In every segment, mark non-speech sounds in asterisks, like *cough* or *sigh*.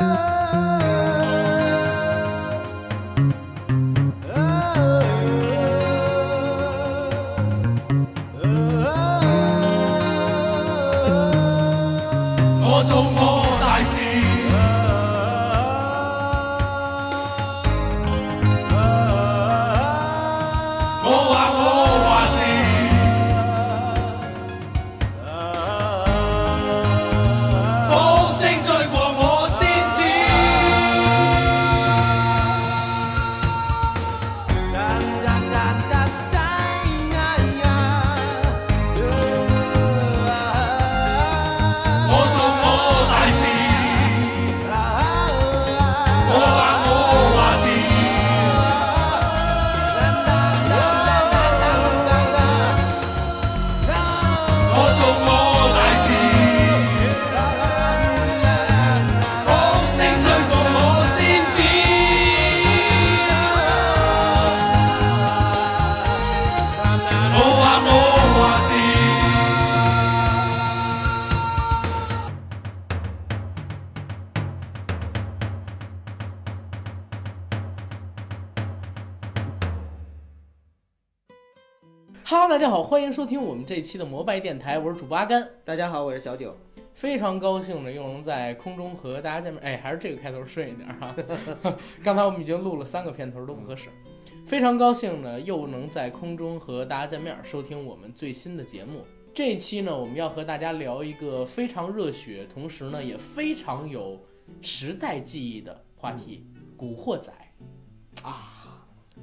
我听我们这期的摩拜电台，我是主播阿甘，大家好，我是小九。非常高兴呢，又能在空中和大家见面。哎，还是这个开头顺一点哈。*laughs* 刚才我们已经录了三个片头，都不合适。非常高兴呢，又能在空中和大家见面，收听我们最新的节目。这一期呢，我们要和大家聊一个非常热血，同时呢也非常有时代记忆的话题——古惑仔啊。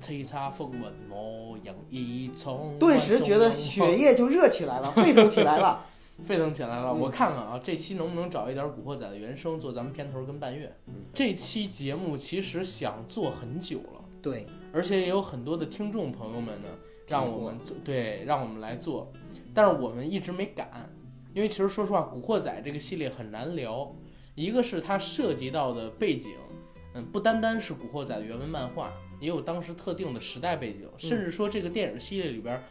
叱咤风云，模样一重。顿时觉得血液就热起来了，沸腾起来了。*laughs* 沸腾起来了。嗯我看看啊，这期能不能找一点《古惑仔》的原声做咱们片头跟伴乐？嗯这期节目其实想做很久了，对，而且也有很多的听众朋友们呢，让我们做，对，让我们来做，但是我们一直没敢，因为其实说实话，《古惑仔》这个系列很难聊，一个是它涉及到的背景，嗯，不单单是《古惑仔》的原文漫画，也有当时特定的时代背景，甚至说这个电影系列里边。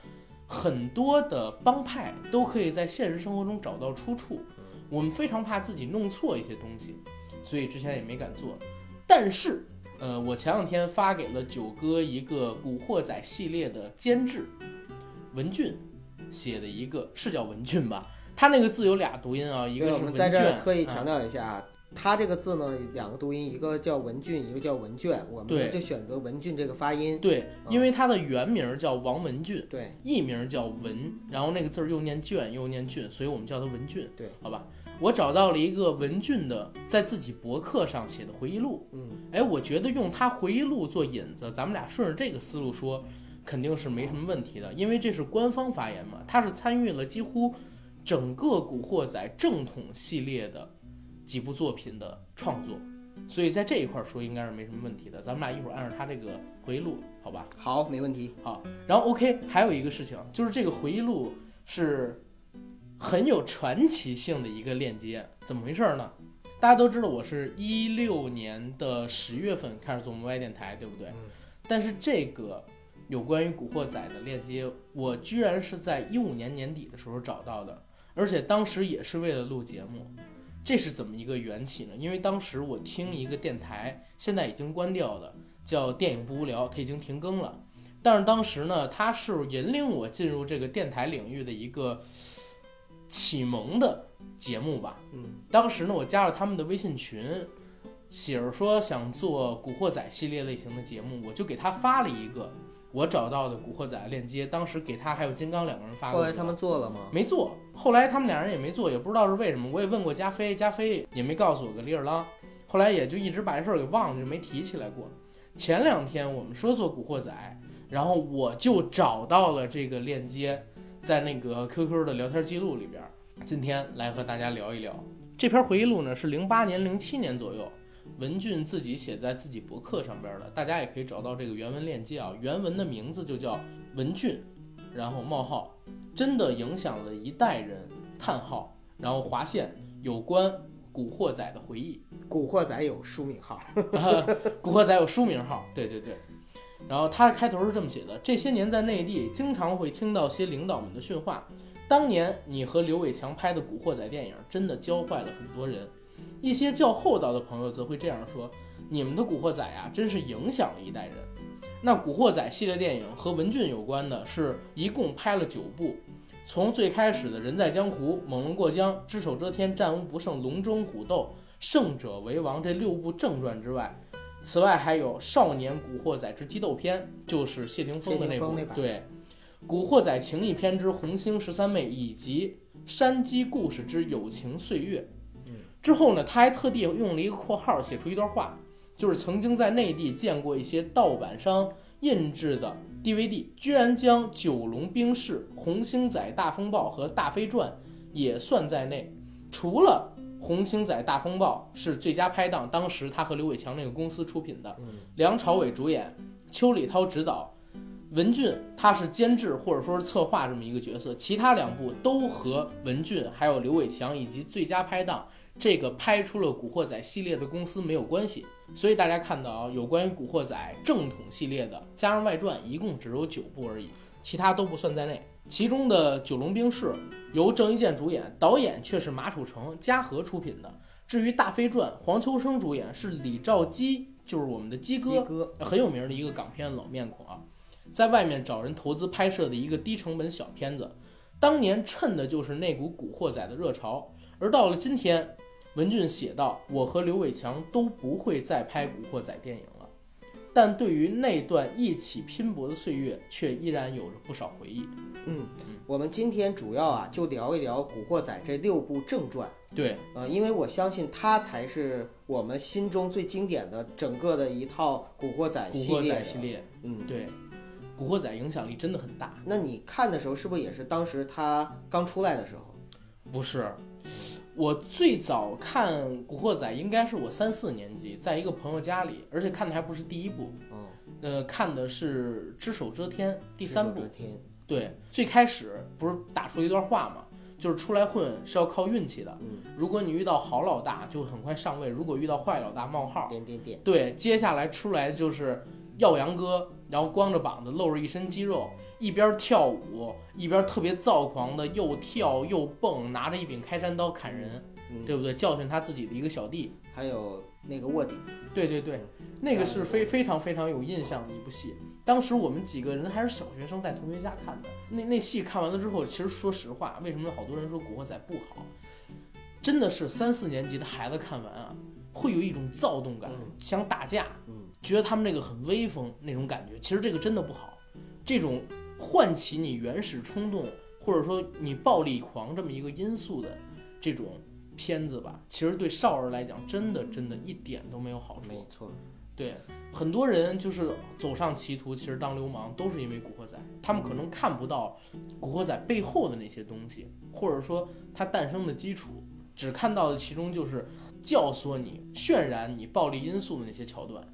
很多的帮派都可以在现实生活中找到出处，我们非常怕自己弄错一些东西，所以之前也没敢做。但是，呃，我前两天发给了九哥一个《古惑仔》系列的监制，文俊写的一个，是叫文俊吧？他那个字有俩读音啊，一，个是文我们在这儿，特意强啊调一下啊，他这个字呢，两个读音，一个叫文俊，一个叫文卷，我对们就选择文俊这个发音。对，因为他的原名叫王文俊，对，艺名叫文，然后那个字儿又念卷又念俊，所以我们叫他文俊。对，好吧，我找到了一个文俊的在自己博客上写的回忆录。嗯，哎，我觉得用他回忆录做引子，咱们俩顺着这个思路说，肯定是没什么问题的，因为这是官方发言嘛，他是参与了几乎整个《古惑仔》正统系列的几部作品的创作，所以在这一块儿说应该是没什么问题的。咱们俩一会儿按照他这个回忆录，好吧？好，没问题。好，然后 OK，还有一个事情就是这个回忆录是很有传奇性的一个链接，怎么回事呢？大家都知道我是一六年的十月份开始做摩拜电台，对不对？嗯但是这个有关于《古惑仔》的链接，我居然是在一五年年底的时候找到的，而且当时也是为了录节目。这是怎么一个缘起呢？因为当时我听一个电台，现在已经关掉的，叫《电影不无聊》，它已经停更了。但是当时呢，它是引领我进入这个电台领域的一个启蒙的节目吧。嗯，当时呢，我加了他们的微信群，喜儿说想做《古惑仔》系列类型的节目，我就给他发了一个我找到的《古惑仔》链接。当时给他还有金刚两个人发过。后来他们做了吗？没做，后来他们俩人也没做，也不知道是为什么。我也问过加菲，加菲也没告诉我个里儿啷。后来也就一直把这事儿给忘了，就没提起来过。前两天我们说做古惑仔，然后我就找到了这个链接，在那个 QQ 的聊天记录里边儿。今天来和大家聊一聊这篇回忆录呢，是零八年、零七年左右，文俊自己写在自己博客上边的，大家也可以找到这个原文链接啊。原文的名字就叫文俊，然后冒号，真的影响了一代人，叹号，然后划线有关古惑仔的回忆。古惑仔有书名号。*laughs* 古惑仔有书名号，对对对。然后他的开头是这么写的：这些年在内地，经常会听到些领导们的训话。当年你和刘伟强拍的《古惑仔》电影，真的教坏了很多人。一些较厚道的朋友则会这样说：“你们的《古惑仔》啊，真是影响了一代人。”那《古惑仔》系列电影和文俊有关的是一共拍了九部，从最开始的人在江湖、猛龙过江、只手遮天、战无不胜、龙争虎斗、胜者为王这六部正传之外，此外还有《少年古惑仔之激斗篇》，就是谢霆锋的那部对，《古惑仔情义篇之红星十三妹》以及《山鸡故事之友情岁月》。之后呢，他还特地用了一个括号写出一段话，就是曾经在内地见过一些盗版商印制的 DVD，居然将《九龙冰室》《红星仔大风暴》和《大飞传》也算在内。除了《红星仔大风暴》是最佳拍档，当时他和刘伟强那个公司出品的，嗯梁朝伟主演，邱礼涛执导，文俊他是监制或者说是策划这么一个角色，其他两部都和文俊还有刘伟强以及最佳拍档这个拍出了《古惑仔》系列的公司没有关系。所以大家看到啊，有关于《古惑仔》正统系列的加上外传，一共只有九部而已，其他都不算在内。其中的《九龙冰室》由郑伊健主演，导演却是马楚成、嘉禾出品的。至于《大飞传》，黄秋生主演，是李兆基，就是我们的鸡哥鸡，哥，*laughs* 很有名的一个港片老面孔啊，在外面找人投资拍摄的一个低成本小片子，当年趁的就是那股古惑仔的热潮。而到了今天，文俊写道：“我和刘伟强都不会再拍古惑仔电影了，但对于那段一起拼搏的岁月，却依然有着不少回忆。嗯，我们今天主要啊就聊一聊《古惑仔》这六部正传。对，呃，因为我相信它才是我们心中最经典的整个的一套古惑仔系列系列，嗯，对，古惑仔影响力真的很大。那你看的时候，是不是也是当时他刚出来的时候？不是，我最早看《古惑仔》应该是我三四年级，在一个朋友家里，而且看的还不是第一部，嗯，呃，看的是《只手遮天》第三部。遮天。对，最开始不是打出一段话嘛，就是出来混是要靠运气的。嗯，如果你遇到好老大，就很快上位；如果遇到坏老大，冒号。点点点。对，接下来出来就是耀阳哥，然后光着膀子，露着一身肌肉，一边跳舞一边特别躁狂的又跳又蹦，拿着一柄开山刀砍人，嗯，对不对？教训他自己的一个小弟。还有那个卧底。对对对，那个是非非常非常有印象的一部戏。当时我们几个人还是小学生，在同学家看的。那那戏看完了之后，其实说实话，为什么好多人说《古惑仔》不好？真的是三四年级的孩子看完啊，会有一种躁动感，嗯想打架，嗯，觉得他们这个很威风那种感觉。其实这个真的不好，这种唤起你原始冲动，或者说你暴力狂这么一个因素的这种片子吧，其实对少儿来讲，真的真的一点都没有好处。没错。对，很多人就是走上歧途，其实当流氓都是因为古惑仔，他们可能看不到古惑仔背后的那些东西，或者说它诞生的基础，只看到的其中就是教唆你、渲染你暴力因素的那些桥段。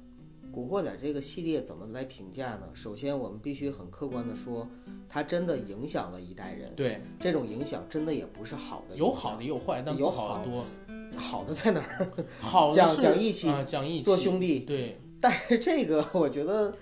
古惑仔这个系列怎么来评价呢？首先，我们必须很客观的说，它真的影响了一代人。对，这种影响真的也不是好的，有好的也有坏，但有好的多。好的在哪儿？*laughs* 好的讲讲义气啊，讲义气，做兄弟。对，但是这个我觉得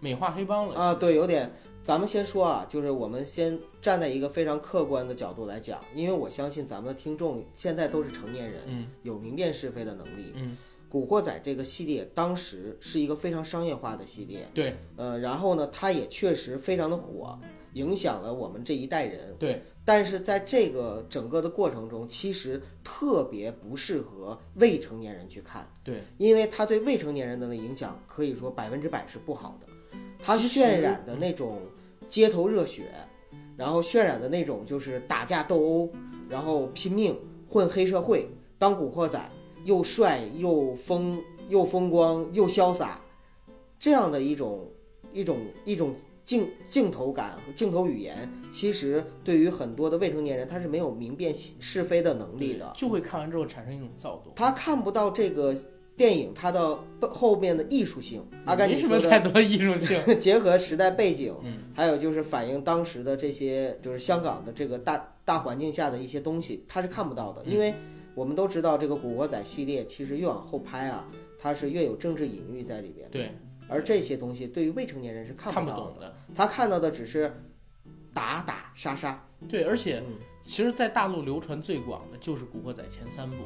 美化黑帮了啊，对，有点。咱们先说啊，就是我们先站在一个非常客观的角度来讲，因为我相信咱们的听众现在都是成年人，嗯有明辨是非的能力。嗯，古惑仔这个系列当时是一个非常商业化的系列，对呃，然后呢，它也确实非常的火，影响了我们这一代人。对，但是在这个整个的过程中，其实特别不适合未成年人去看，对，因为它对未成年人的影响可以说百分之百是不好的。它渲染的那种街头热血，然后渲染的那种就是打架斗殴，然后拼命混黑社会，当古惑仔，又帅又风又风光又潇洒，这样的一种一种一种镜镜头感和镜头语言，其实对于很多的未成年人，他是没有明辨是非的能力的。就会看完之后产生一种躁动。他看不到这个电影它的后面的艺术性。阿甘，没你说的什么太多艺术性。*laughs* 结合时代背景，嗯，还有就是反映当时的这些，就是香港的这个大大环境下的一些东西，他是看不到的。嗯因为我们都知道，这个《古惑仔》系列其实越往后拍啊，它是越有政治隐喻在里边。对，而这些东西对于未成年人是看看不懂的。他看到的只是打打杀杀。对，而且嗯其实，在大陆流传最广的就是《古惑仔》前三部，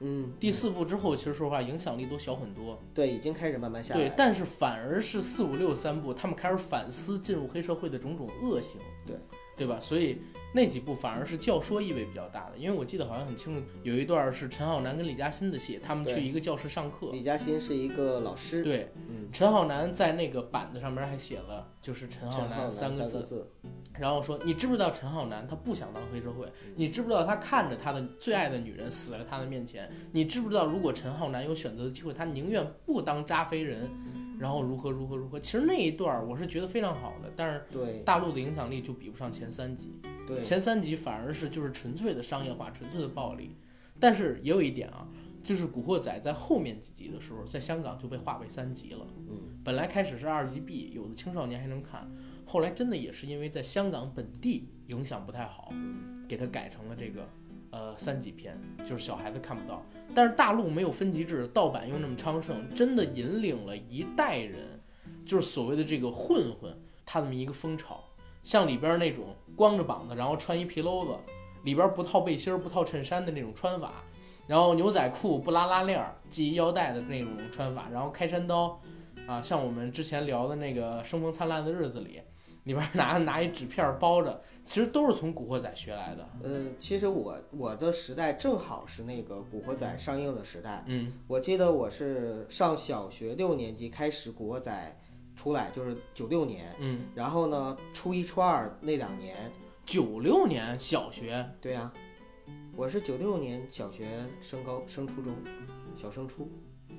嗯，第四部之后，其实说实话影响力都小很多。对，已经开始慢慢下来了。，对但是反而是四五六三部，他们开始反思进入黑社会的种种恶行，对对吧？所以那几部反而是教说意味比较大的，因为我记得好像很清楚，有一段是陈浩南跟李嘉欣的戏，他们去一个教室上课，李嘉欣是一个老师，对，嗯，陈浩南在那个板子上面还写了就是陈浩南三个字，字，然后说你知不知道陈浩南他不想当黑社会？你知不知道他看着他的最爱的女人死在他的面前？你知不知道如果陈浩南有选择的机会，他宁愿不当扎飞人，然后如何如何如何？其实那一段儿我是觉得非常好的，但是对大陆的影响力就比不上前三集，对，前三集反而是就是纯粹的商业化、纯粹的暴力。但是也有一点啊，就是《古惑仔》在后面几集的时候，在香港就被划为三级了。嗯，本来开始是二级 B，有的青少年还能看，后来真的也是因为在香港本地影响不太好，给它改成了这个呃三级片，就是小孩子看不到。但是大陆没有分级制，盗版又那么昌盛，真的引领了一代人，就是所谓的这个混混，他这么一个风潮。像里边那种光着膀子，然后穿一皮褛子，里边不套背心儿、不套衬衫的那种穿法，然后牛仔裤不拉拉链、系腰带的那种穿法，然后开山刀，啊，像我们之前聊的那个《生逢灿烂的日子》里，里边拿 *laughs* 拿一纸片包着，其实都是从《古惑仔》学来的。呃，其实我我的时代正好是那个《古惑仔》上映的时代。嗯我记得我是上小学六年级开始《古惑仔》出来，就是九六年。嗯，然后呢，初一、初二那两年，九六年小学，对呀、我是九六年小学升高升初中，小升初。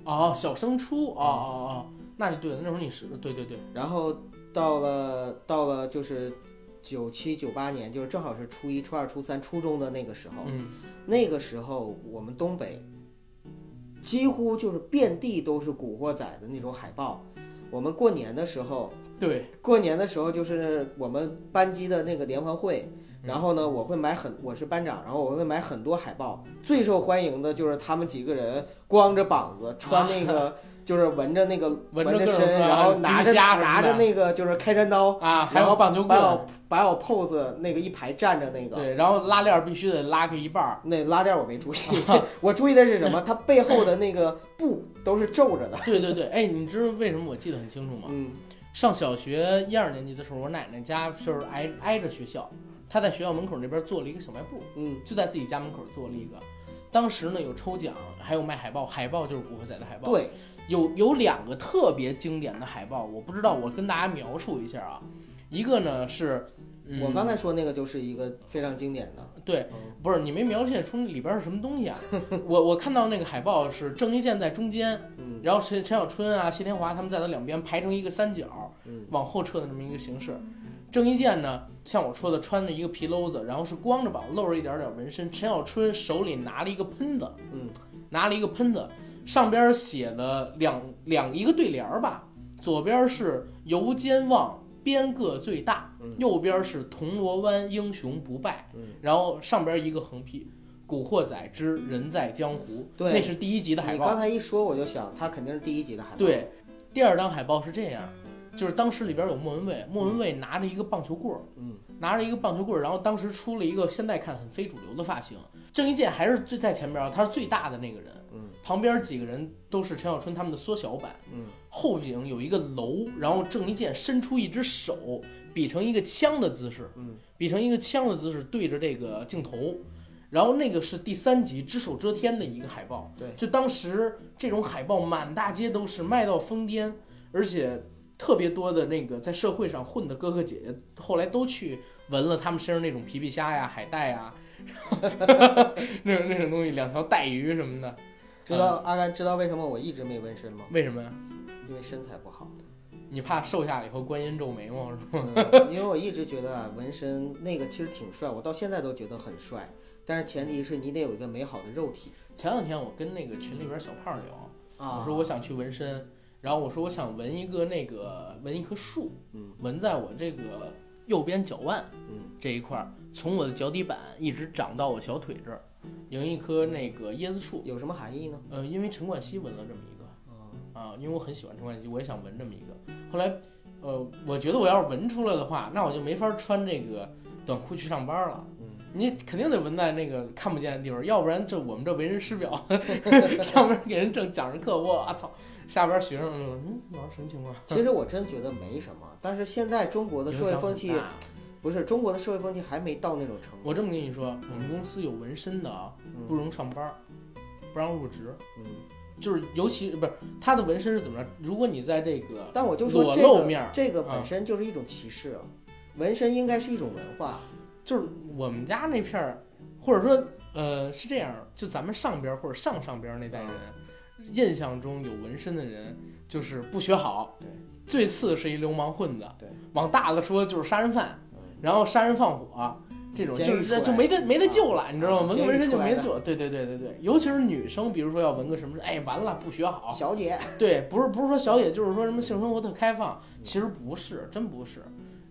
哦，小升初，哦哦哦，那就对了，那会儿你是对对对，然后到了到了就是九七九八年，就是正好是初一、初二、初三、初中的那个时候。嗯那个时候我们东北几乎就是遍地都是《古惑仔》的那种海报。我们过年的时候，对，过年的时候就是我们班级的那个联欢会，然后呢，我会买很，我是班长，然后我会买很多海报。最受欢迎的就是他们几个人光着膀子，穿那个、*laughs* 就是纹着那个纹着身，啊然后拿着拿着那个就是开山刀，啊，还然后有棒球摆好棍，摆好 pose，那个一排站着那个。对，然后拉链儿必须得拉开一半儿，那拉链我没注意，*laughs* 我注意的是什么？它背后的那个布都是皱着的。对对对，哎，你知道为什么我记得很清楚吗？嗯上小学一二年级的时候，我奶奶家就是挨挨着学校，她在学校门口那边做了一个小卖部，嗯就在自己家门口做了一个。当时呢有抽奖，还有卖海报，海报就是古惑仔的海报。，对，有有两个特别经典的海报，我不知道，我跟大家描述一下啊。一个呢是，嗯、我刚才说那个就是一个非常经典的。对，不是你没描写出里边是什么东西啊？*laughs* 我我看到那个海报是郑伊健在中间，嗯然后陈陈小春啊、谢天华他们在他两边排成一个三角，嗯往后撤的那么一个形式。郑伊健呢，像我说的，穿着一个皮褛子，然后是光着膀，露着一点点纹身。陈小春手里拿了一个喷子，嗯，拿了一个喷子，上边写了两两一个对联儿吧，左边是游监望，边个最大，嗯右边是铜锣湾英雄不败，嗯然后上边一个横批。古惑仔之人在江湖，对那是第一集的海报。你刚才一说，我就想，他肯定是第一集的海报。，对，第二张海报是这样，就是当时里边有莫文蔚，莫文蔚拿着一个棒球棍儿，嗯，拿着一个棒球棍儿，然后当时出了一个现在看很非主流的发型，郑伊健还是最在前边儿，他是最大的那个人，嗯，旁边几个人都是陈小春他们的缩小版，嗯，后景有一个楼，然后郑伊健伸出一只手，比成一个枪的姿势，嗯，比成一个枪的姿势对着这个镜头。然后那个是第三集只手遮天的一个海报，对。就当时这种海报满大街都是，卖到疯癫，而且特别多的那个在社会上混的哥哥姐姐，后来都去纹了他们身上那种皮皮虾呀、海带呀，*laughs* 那种那种东西，两条带鱼什么的。知道阿甘知道为什么我一直没纹身吗？为什么呀？因为身材不好。你怕瘦下来以后观音皱眉毛是吗？嗯，因为我一直觉得啊，纹身那个其实挺帅，我到现在都觉得很帅。但是前提是你得有一个美好的肉体前两天我跟那个群里边小胖聊，啊。我说我想去纹身，然后我说我想纹一个那个纹一棵树，嗯纹在我这个右边脚腕嗯这一块儿，从我的脚底板一直长到我小腿这儿，有一棵那个椰子树。有什么含义呢？呃，因为陈冠希纹了这么一个啊，啊，因为我很喜欢陈冠希，我也想纹这么一个。后来，呃，我觉得我要是纹出来的话，那我就没法穿这个短裤去上班了。嗯你肯定得纹在那个看不见的地方，要不然这我们这为人师表 *laughs* 上边给人正讲着课，我操，下边学生嗯，老师什么情况？*laughs* 其实我真觉得没什么，但是现在中国的社会风气不是中国的社会风气还没到那种程度。我这么跟你说，我们公司有纹身的啊，不容上班儿，不让入职。嗯，就是尤其不是他的纹身是怎么着？如果你在这个但我就说裸这个露面儿这个啊本身就是一种歧视啊，纹身应该是一种文化。就是我们家那片儿，或者说呃是这样，就咱们上边儿或者上上边儿那代人，印象中有纹身的人就是不学好，对，最次是一流氓混子，对，往大了说就是杀人犯，嗯然后杀人放火。这种就是就没得没得救了，你知道吗？纹个纹身就没得救。对对对对对，尤其是女生，比如说要纹个什么，哎，完了不学好，小姐，对，不是不是说小姐，就是说什么性生活特开放，其实不是，真不是。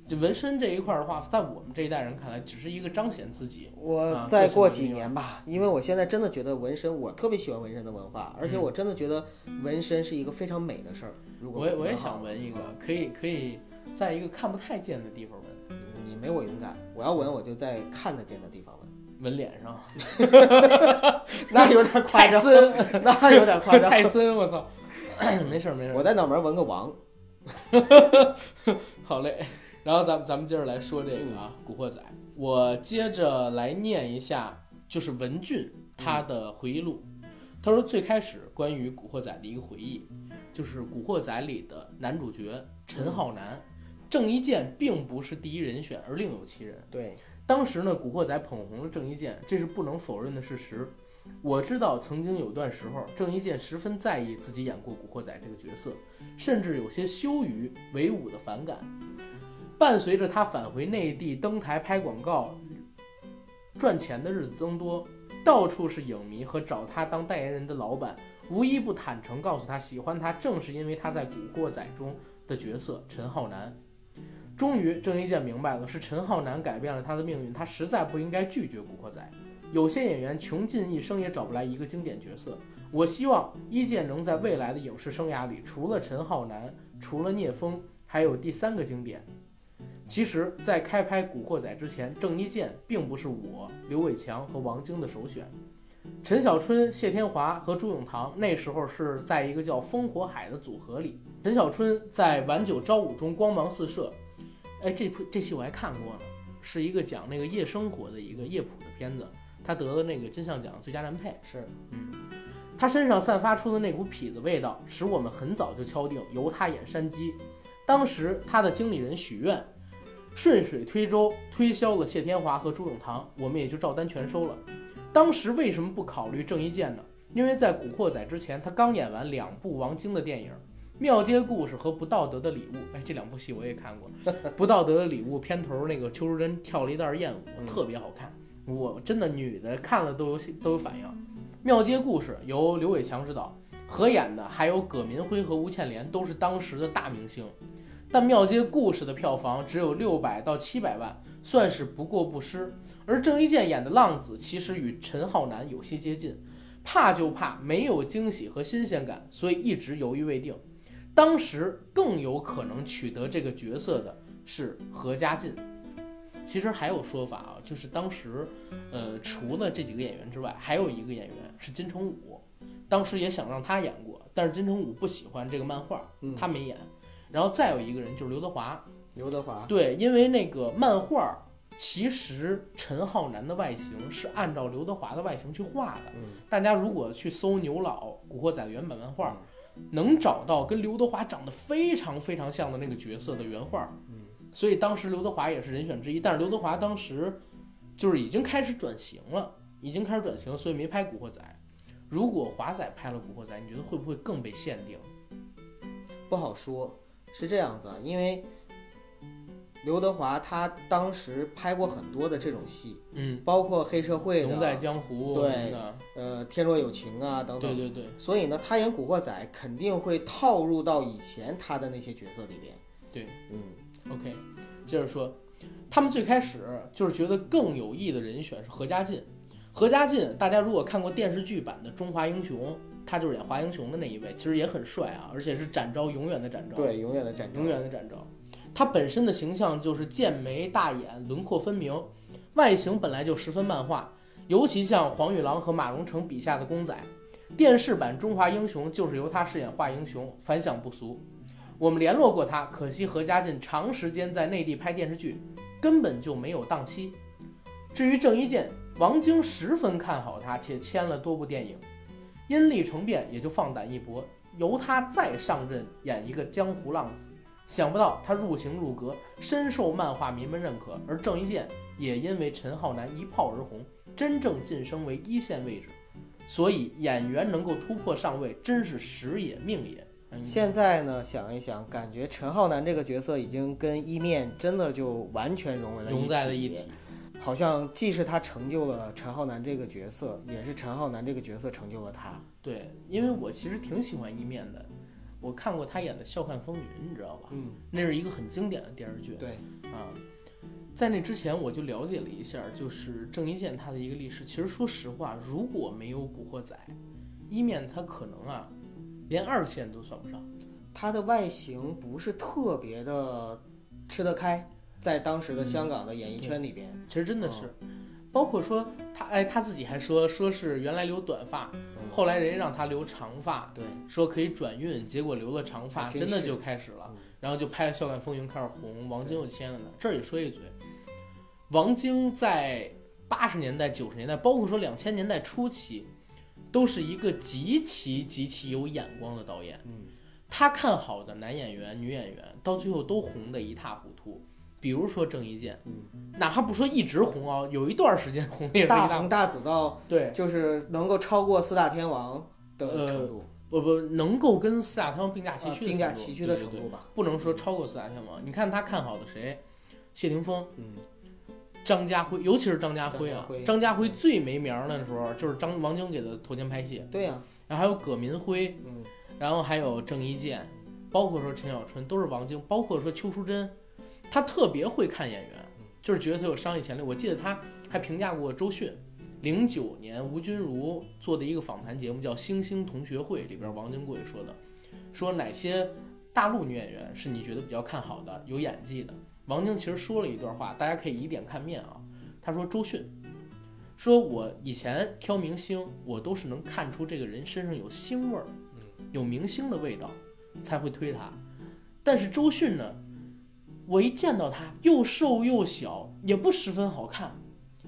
就纹身这一块儿的话，在我们这一代人看来，只是一个彰显自己。我啊再过几年吧，因为我现在真的觉得纹身，我特别喜欢纹身的文化，而且嗯我真的觉得纹身是一个非常美的事儿。如果我也我也想纹一个，可以可以在一个看不太见的地方纹，你没我勇敢，我要纹我就在看得见的地方纹，纹脸上。*laughs* 那有点夸张，泰森，那有点夸张。泰森，我操！没事儿没事儿，我在脑门纹个王，*laughs* 好嘞。然后咱们咱们接着来说这个啊，古惑仔。我接着来念一下，就是文俊他的回忆录。他说最开始关于古惑仔的一个回忆，就是古惑仔里的男主角陈浩南，郑伊健并不是第一人选，而另有其人。对，当时呢，古惑仔捧红了郑伊健，这是不能否认的事实。我知道曾经有段时候，郑伊健十分在意自己演过古惑仔这个角色，甚至有些羞于为伍的反感。伴随着他返回内地登台拍广告，赚钱的日子增多，到处是影迷和找他当代言人的老板，无一不坦诚告诉他喜欢他，正是因为他在《古惑仔》中的角色陈浩南。终于，郑伊健明白了，是陈浩南改变了他的命运，他实在不应该拒绝《古惑仔》。有些演员穷尽一生也找不来一个经典角色，我希望伊健能在未来的影视生涯里，除了陈浩南，除了聂风，还有第三个经典。其实，在开拍《古惑仔》之前，郑伊健并不是我、刘伟强和王晶的首选。陈小春、谢天华和朱永棠那时候是在一个叫“烽火海”的组合里。陈小春在《晚九朝五》中光芒四射，哎，这部这戏我还看过呢，是一个讲那个夜生活的一个夜谱的片子，他得了那个金像奖最佳男配。是嗯他身上散发出的那股痞子味道，使我们很早就敲定由他演山鸡。当时他的经理人许愿顺水推舟推销了谢天华和朱永棠，我们也就照单全收了。当时为什么不考虑郑伊健呢？因为在《古惑仔》之前，他刚演完两部王晶的电影《庙街故事》和《不道德的礼物》。哎，这两部戏我也看过，*laughs*《不道德的礼物》片头那个邱淑贞跳了一段艳舞，嗯特别好看。我真的女的看了都有都有反应。《庙街故事》由刘伟强执导，合演的还有葛民辉和吴倩莲，都是当时的大明星。但《庙街故事》的票房只有六百到七百万，算是不过不失。而郑伊健演的浪子其实与陈浩南有些接近，怕就怕没有惊喜和新鲜感，所以一直犹豫未定。当时更有可能取得这个角色的是何家劲。其实还有说法啊，就是当时，呃，除了这几个演员之外，还有一个演员是金城武，当时也想让他演过，但是金城武不喜欢这个漫画，嗯他没演。然后再有一个人就是刘德华，刘德华，对，因为那个漫画其实陈浩南的外形是按照刘德华的外形去画的。嗯，大家如果去搜牛老《古惑仔》的原版漫画，能找到跟刘德华长得非常非常像的那个角色的原画。嗯，所以当时刘德华也是人选之一，但是刘德华当时就是已经开始转型了，已经开始转型，所以没拍《古惑仔》。如果华仔拍了《古惑仔》，你觉得会不会更被限定？不好说，是这样子啊，因为刘德华他当时拍过很多的这种戏，嗯，包括黑社会龙在，江湖对呃，天若有情啊等等。对对对所以呢，他演古惑仔肯定会套入到以前他的那些角色里边。对，嗯，OK，接着说，他们最开始就是觉得更有意的人选是何家劲。何家劲，大家如果看过电视剧版的《中华英雄》，他就是演华英雄的那一位，其实也很帅啊，而且是展昭永远的展昭，，对，永远的展昭永远的展昭。他本身的形象就是剑眉大眼，轮廓分明。外形本来就十分漫画，尤其像黄玉郎和马荣成笔下的公仔。电视版《中华英雄》就是由他饰演华英雄，反响不俗。我们联络过他，可惜何家劲长时间在内地拍电视剧，根本就没有档期。至于郑伊健，王晶十分看好他，且签了多部电影，因利成变，也就放胆一搏，由他再上阵演一个江湖浪子。想不到他入行入格，深受漫画迷们认可，而郑伊健也因为陈浩南一炮而红，真正晋升为一线位置。所以演员能够突破上位，真是时也命也。嗯现在呢，想一想，感觉陈浩南这个角色已经跟一面真的就完全融为了融在了一一体。好像既是他成就了陈浩南这个角色，也是陈浩南这个角色成就了他。对，因为我其实挺喜欢一面的，我看过他演的《笑看风云》，你知道吧？嗯，那是一个很经典的电视剧。对，啊，在那之前我就了解了一下，就是郑伊健他的一个历史。其实说实话，如果没有《古惑仔》，一面他可能啊，连二线都算不上。他的外形不是特别的吃得开，在当时的香港的演艺圈里边，其实真的是，包括说他，哎，他自己还说，说是原来留短发，后来人家让他留长发，对，说可以转运，结果留了长发，真的就开始了嗯，然后就拍了《笑看风云》开始红，王晶又签了呢。这儿也说一嘴，王晶在八十年代、九十年代，包括说两千年代初期，都是一个极其极其有眼光的导演。嗯，他看好的男演员、女演员，到最后都红得一塌糊涂。比如说郑伊健，嗯，哪怕不说一直红啊，有一段时间红也是。大红大紫到对，就是能够超过四大天王的呃程度，不不，能够跟四大天王并驾齐驱的、啊并驾齐驱的对对对程度吧。不能说超过四大天王。你看他看好的谁？谢霆锋、嗯，张家辉，尤其是张家辉啊张家辉。张家辉最没名儿的时候，就是张王晶给他投钱拍戏，对呀、然后还有葛民辉，嗯，然后还有郑伊健，包括说陈小春，都是王晶，包括说邱淑贞，他特别会看演员，就是觉得他有商业潜力。我记得他还评价过周迅。零九年吴君如做的一个访谈节目叫《星星同学会》，里边王晶过去说的，说哪些大陆女演员是你觉得比较看好的、有演技的？王晶其实说了一段话，大家可以以点看面啊。他说周迅，说我以前挑明星，我都是能看出这个人身上有星味儿，有明星的味道，才会推他。但是周迅呢，我一见到他又瘦又小，也不十分好看，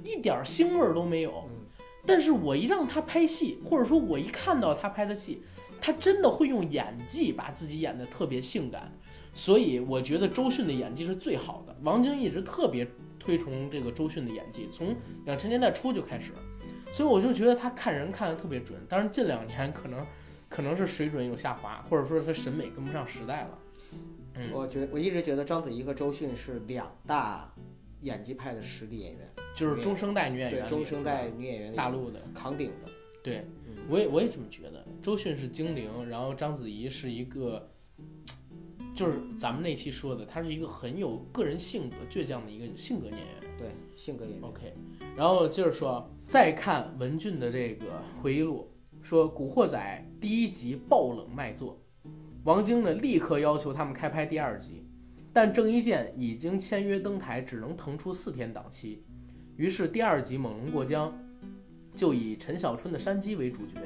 一点儿星味儿都没有。嗯但是我一让他拍戏，或者说我一看到他拍的戏，他真的会用演技把自己演得特别性感，所以我觉得周迅的演技是最好的。王晶一直特别推崇这个周迅的演技，从两千年代初就开始，所以我就觉得他看人看得特别准。当然近两年可能可能是水准有下滑，或者说他审美跟不上时代了。嗯，我觉我一直觉得章子怡和周迅是两大演技派的实力演员，就是中生代女演员对，中生代女演员大陆的，扛鼎的。对嗯，我也我也这么觉得。周迅是精灵，然后章子怡是一个，就是咱们那期说的，她是一个很有个人性格、倔强的一个性格演员。对，性格演员。OK，然后接着说，再看文俊的这个回忆录，说《古惑仔》第一集爆冷卖座，王晶呢立刻要求他们开拍第二集，但郑伊健已经签约登台，只能腾出四天档期，于是第二集猛龙过江就以陈小春的山鸡为主角，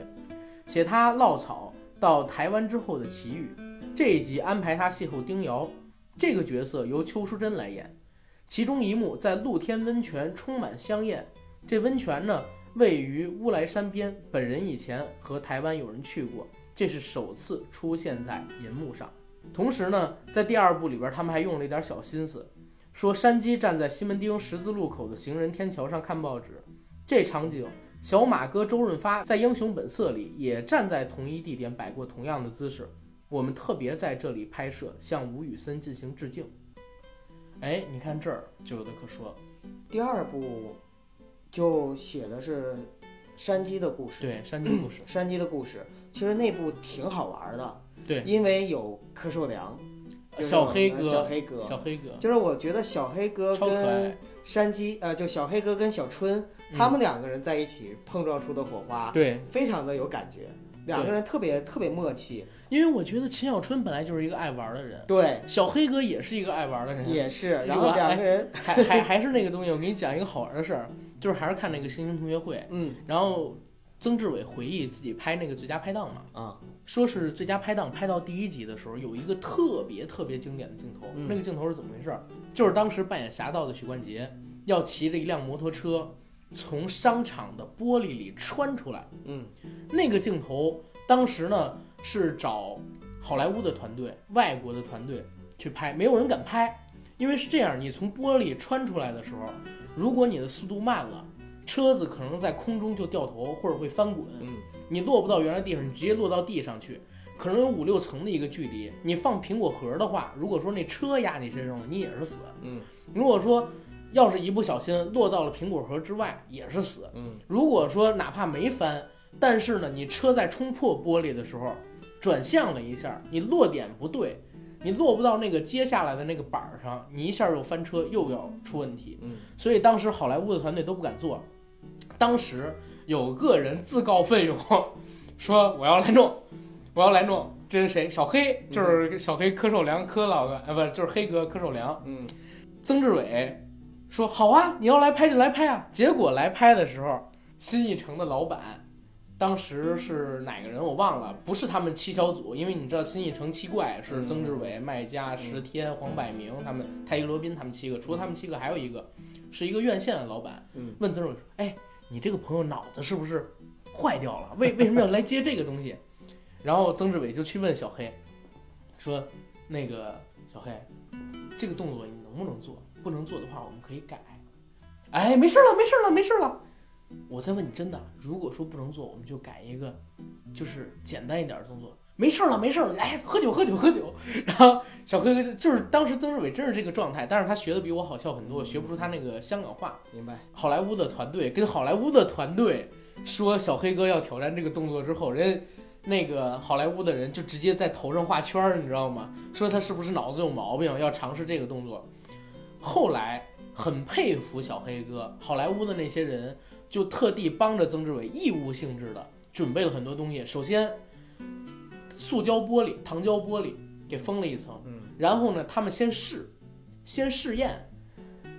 写他落草到台湾之后的奇遇。这一集安排他邂逅丁瑶，这个角色由邱淑贞来演。其中一幕在露天温泉充满香艳，这温泉呢位于乌来山边，本人以前和台湾有人去过，这是首次出现在银幕上。同时呢，在第二部里边，他们还用了一点小心思，说山鸡站在西门町十字路口的行人天桥上看报纸，这场景小马哥周润发在《英雄本色》里也站在同一地点摆过同样的姿势，我们特别在这里拍摄，向吴宇森进行致敬。哎，你看这儿就有的可说。第二部就写的是山鸡的故事。对，山鸡故事，*clears throat* 山鸡的故事，其实那部挺好玩的，对，因为有柯受良，就是小黑哥小黑哥，小黑哥。就是我觉得小黑哥跟，山鸡，呃，就小黑哥跟小春，嗯。他们两个人在一起碰撞出的火花，对，非常的有感觉。两个人特别特别默契。因为我觉得秦小春本来就是一个爱玩的人，对，小黑哥也是一个爱玩的人，也是。然后两个人，还还还是那个东西，我给你讲一个好玩的事儿，就是还是看那个星星同学会，嗯。然后曾志伟回忆自己拍那个最佳拍档嘛，啊，说是最佳拍档拍到第一集的时候，有一个特别特别经典的镜头，嗯。那个镜头是怎么回事儿？就是当时扮演侠盗的许冠杰要骑着一辆摩托车从商场的玻璃里穿出来，嗯。那个镜头当时呢是找好莱坞的团队、外国的团队去拍，没有人敢拍，因为是这样，你从玻璃穿出来的时候，如果你的速度慢了，车子可能在空中就掉头或者会翻滚，嗯你落不到原来地上，你直接落到地上去，可能有五六层的一个距离。你放苹果核的话，如果说那车压你身上了，你也是死。嗯如果说要是一不小心落到了苹果核之外，也是死。嗯如果说哪怕没翻，但是呢，你车在冲破玻璃的时候转向了一下，你落点不对，你落不到那个接下来的那个板儿上，你一下又翻车，又要出问题。嗯所以当时好莱坞的团队都不敢做。当时有个人自告奋勇说：“我要来弄，我要来弄。”这是谁？小黑，就是小黑柯受良柯老哥，呃，不，就是黑哥柯受良。嗯曾志伟说：“好啊，你要来拍就来拍啊。”结果来拍的时候，新艺城的老板，当时是哪个人我忘了，不是他们七小组，因为你知道新一城七怪是曾志伟、麦家、石天、黄百鸣他们，泰迪罗宾他们七个，除了他们七个，还有一个是一个院线的老板。嗯问曾志伟说：“哎，你这个朋友脑子是不是坏掉了？为为什么要来接这个东西？” *laughs* 然后曾志伟就去问小黑，说：“那个小黑，这个动作你能不能做？不能做的话，我们可以改。”哎，没事了，没事了，没事了。我再问你，真的，如果说不能做，我们就改一个，就是简单一点的动作。没事了，没事了，哎，喝酒，喝酒，喝酒。然后小黑哥就就是当时曾志伟真是这个状态，但是他学的比我好笑很多，学不出他那个香港话。明白。好莱坞的团队跟好莱坞的团队说小黑哥要挑战这个动作之后，人那个好莱坞的人就直接在头上画圈儿，你知道吗？说他是不是脑子有毛病，要尝试这个动作。后来很佩服小黑哥，好莱坞的那些人就特地帮着曾志伟义务性质的准备了很多东西。首先，塑胶玻璃、糖胶玻璃给封了一层，嗯。然后呢，他们先试，先试验，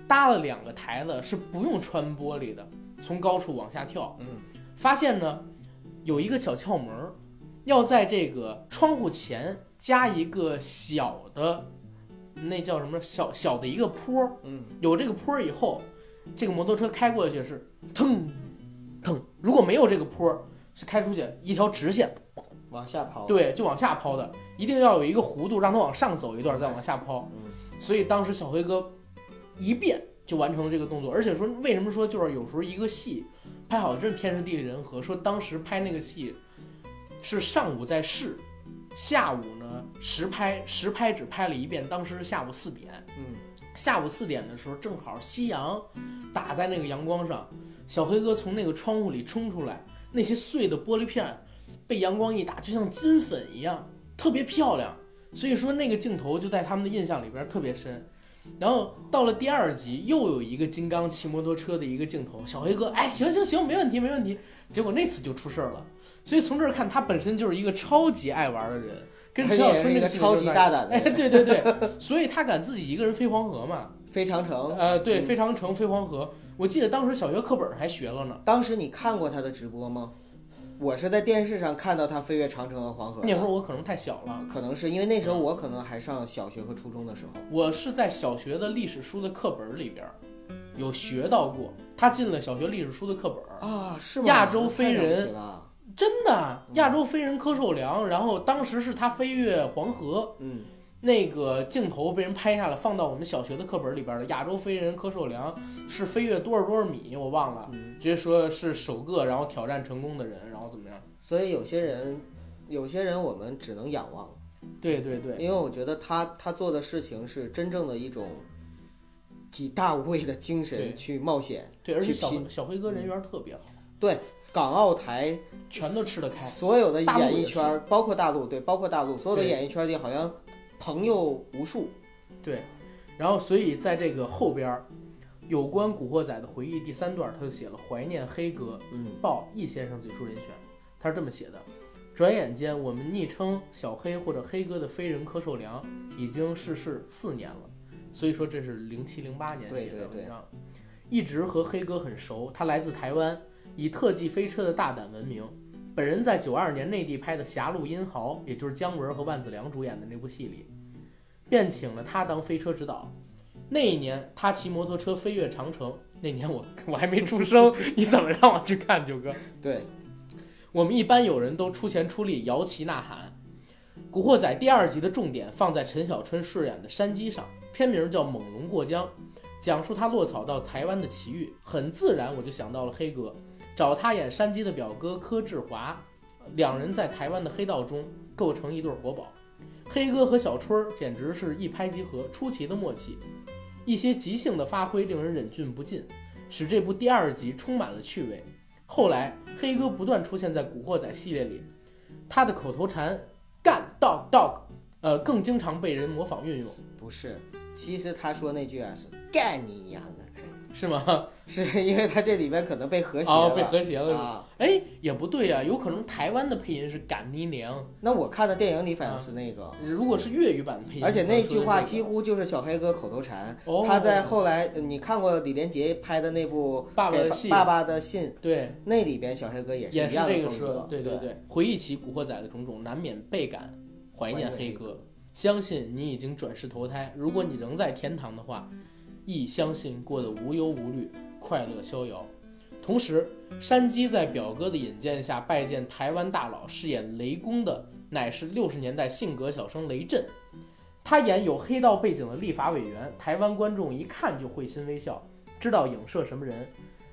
搭了两个台子是不用穿玻璃的，从高处往下跳，嗯。发现呢有一个小窍门儿，要在这个窗户前加一个小的，那叫什么？小小的一个坡儿，嗯。有这个坡儿以后，这个摩托车开过去是腾腾，如果没有这个坡儿，是开出去一条直线，往下抛。对，就往下抛的，一定要有一个弧度，让它往上走一段，再往下抛。嗯。所以当时小辉哥一变就完成了这个动作，而且说为什么说就是有时候一个戏拍好真是天时地利人和，说当时拍那个戏是上午在试，下午呢实拍，实拍只拍了一遍，当时是下午四点，嗯下午四点的时候正好夕阳打在那个阳光上，小黑哥从那个窗户里冲出来，那些碎的玻璃片被阳光一打，就像金粉一样，特别漂亮。所以说那个镜头就在他们的印象里边特别深。然后到了第二集，又有一个金刚骑摩托车的一个镜头，小黑哥，哎，行行行，没问题没问题。结果那次就出事儿了。所以从这儿看，他本身就是一个超级爱玩的人，跟陈小春这而且是一个超级大胆的哎，对对对，*laughs* 所以他敢自己一个人飞黄河嘛。飞长城。呃，对，嗯飞长城、飞黄河，我记得当时小学课本还学了呢。当时你看过他的直播吗？我是在电视上看到他飞越长城和黄河。那会儿我可能太小了，可能是因为那时候我可能还上小学和初中的时候。我是在小学的历史书的课本里边有学到过，他进了小学历史书的课本。啊，是吗？亚洲飞人。真的，亚洲飞人柯受良，然后当时是他飞越黄河，嗯，那个镜头被人拍下来，放到我们小学的课本里边的。亚洲飞人柯受良是飞越多少多少米，我忘了，嗯直接说是首个然后挑战成功的人，然后怎么样？所以有些人，有些人我们只能仰望，对对对，因为我觉得他他做的事情是真正的一种几大无畏的精神去冒险。对，而且小小辉哥人缘特别好，港澳台全都吃得开。所有的演艺圈儿，包括大陆，对，包括大陆所有的演艺圈儿里，好像朋友无数。对，然后所以在这个后边儿，有关《古惑仔》的回忆第三段，他就写了怀念黑哥，嗯报易先生最初人选，他是这么写的：转眼间，我们昵称小黑或者黑哥的飞人柯受良已经逝世四年了，所以说这是零七零八年写的文章。一直和黑哥很熟，他来自台湾，以特技飞车的大胆闻名。本人在九二年内地拍的《狭路英豪》，也就是姜文和万梓良主演的那部戏里，便请了他当飞车指导。那一年，他骑摩托车飞越长城。那年我我还没出生，你怎么让我去看九哥？*laughs* 对，我们一般有人都出钱出力，摇旗呐喊。《古惑仔》第二集的重点放在陈小春饰演的山鸡上，片名叫《猛龙过江》，讲述他落草到台湾的奇遇。很自然，我就想到了黑哥，找他演山鸡的表哥柯志华，两人在台湾的黑道中构成一对活宝。黑哥和小春儿简直是一拍即合，出奇的默契。一些即兴的发挥令人忍俊不禁，使这部第二集充满了趣味。后来，黑哥不断出现在《古惑仔》系列里，他的口头禅“干 dog dog”，呃，更经常被人模仿运用，不是，其实他说那句啊是干你娘，是吗？*laughs* 是因为他这里边可能被和谐哦，了。被和谐了。啊。哎，也不对呀、有可能台湾的配音是“干你娘那我看的电影里反正是那个，”，如果是粤语版的配音，而且那句话几乎就是小黑哥口头禅。哦，他在后来，呃你看过李连杰拍的那部爸爸的信爸爸的信，对。那里边小黑哥也是也是一样的这个说对对对，回忆起《古惑仔》的种种，难免倍感怀念黑哥。相信你已经转世投胎，如果你仍在天堂的话，亦相信过得无忧无虑、快乐逍遥。同时，山鸡在表哥的引荐下拜见台湾大佬，饰演雷公的乃是六十年代性格小生雷震。他演有黑道背景的立法委员，台湾观众一看就会心微笑，知道影射什么人。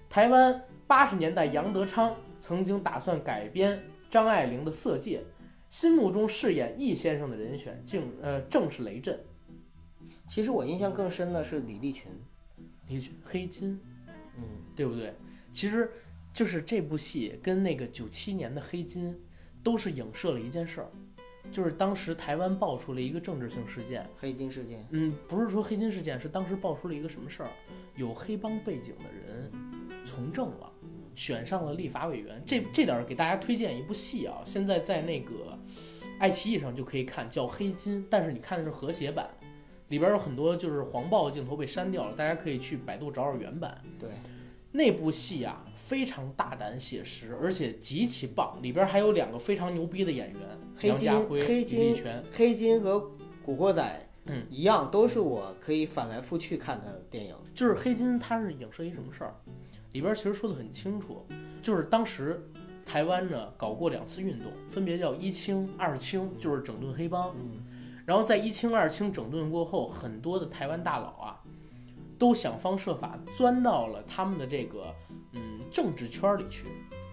台湾八十年代杨德昌曾经打算改编张爱玲的《色戒》，心目中饰演易先生的人选竟呃正是雷震。其实我印象更深的是李立群，李立群黑金，嗯，对不对？其实就是这部戏跟那个九七年的黑金，都是影射了一件事儿，就是当时台湾爆出了一个政治性事件。黑金事件，嗯，不是说黑金事件，是当时爆出了一个什么事儿？有黑帮背景的人从政了，选上了立法委员。这这点儿给大家推荐一部戏啊，现在在那个爱奇艺上就可以看，叫《黑金》，但是你看的是和谐版，里边有很多就是黄暴的镜头被删掉了，大家可以去百度找找原版。对，那部戏啊，非常大胆写实，而且极其棒，里边还有两个非常牛逼的演员，黑金梁家辉、李黑金。黑金和古惑仔，嗯，一样，都是我可以反来覆去看的电影。就是黑金，它是影射一什么事儿？里边其实说的很清楚，就是当时台湾呢搞过两次运动，分别叫一清、二清，就是整顿黑帮。嗯，然后在一清、二清整顿过后，很多的台湾大佬啊，都想方设法钻到了他们的这个嗯政治圈里去，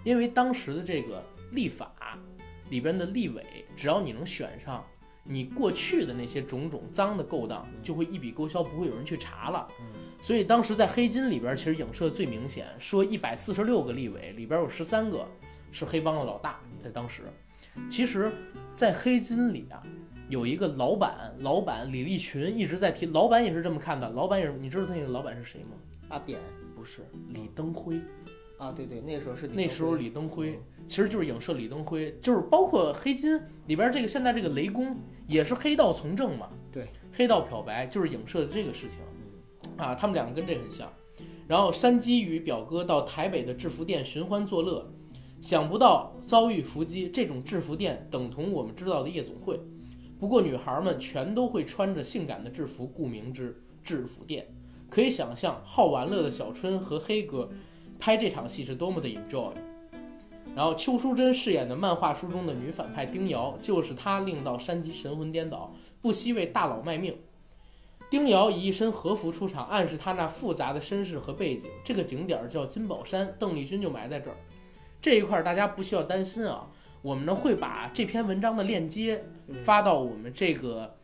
因为当时的这个立法里边的立委，只要你能选上。你过去的那些种种脏的勾当就会一笔勾销，不会有人去查了。所以当时在黑金里边，其实影射最明显，说一百四十六个立委里边有十三个是黑帮的老大，在当时。其实，在黑金里啊，有一个老板，老板李立群一直在提，老板也是这么看的。老板也是，你知道那个老板是谁吗？阿扁不是李登辉，啊，对对，那时候是李那时候李登辉其实就是影射李登辉，就是包括黑金里边这个现在这个雷公也是黑道从政嘛，对，黑道漂白就是影射的这个事情，啊，他们两个跟这很像。然后山鸡与表哥到台北的制服店寻欢作乐，想不到遭遇伏击，这种制服店等同我们知道的夜总会，不过女孩们全都会穿着性感的制服，顾名之制服店。可以想象，好玩乐的小春和黑哥拍这场戏是多么的 enjoy。然后邱淑贞饰演的漫画书中的女反派丁瑶，就是她令到山鸡神魂颠倒，不惜为大佬卖命。丁瑶以一身和服出场，暗示她那复杂的身世和背景。这个景点叫金宝山，邓丽君就埋在这儿。这一块大家不需要担心啊，我们呢会把这篇文章的链接发到我们这个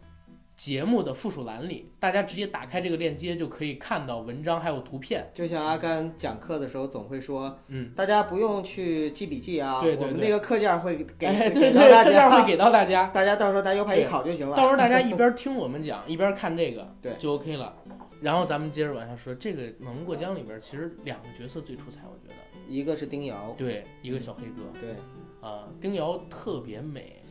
节目的附属栏里，大家直接打开这个链接就可以看到文章还有图片。就像阿甘讲课的时候总会说，嗯，大家不用去记笔记啊，对对对我们那个课件会给给到大这样会，给到大家。*laughs* 大家到时候拿 U 盘一对考就行了。到时候大家一边听我们讲，一边看这个，*laughs* 对就 OK 了。然后咱们接着往下说，这个《猛龙过江》里边其实两个角色最出彩，我觉得，一个是丁瑶，对，一个小黑哥对，啊，丁瑶特别美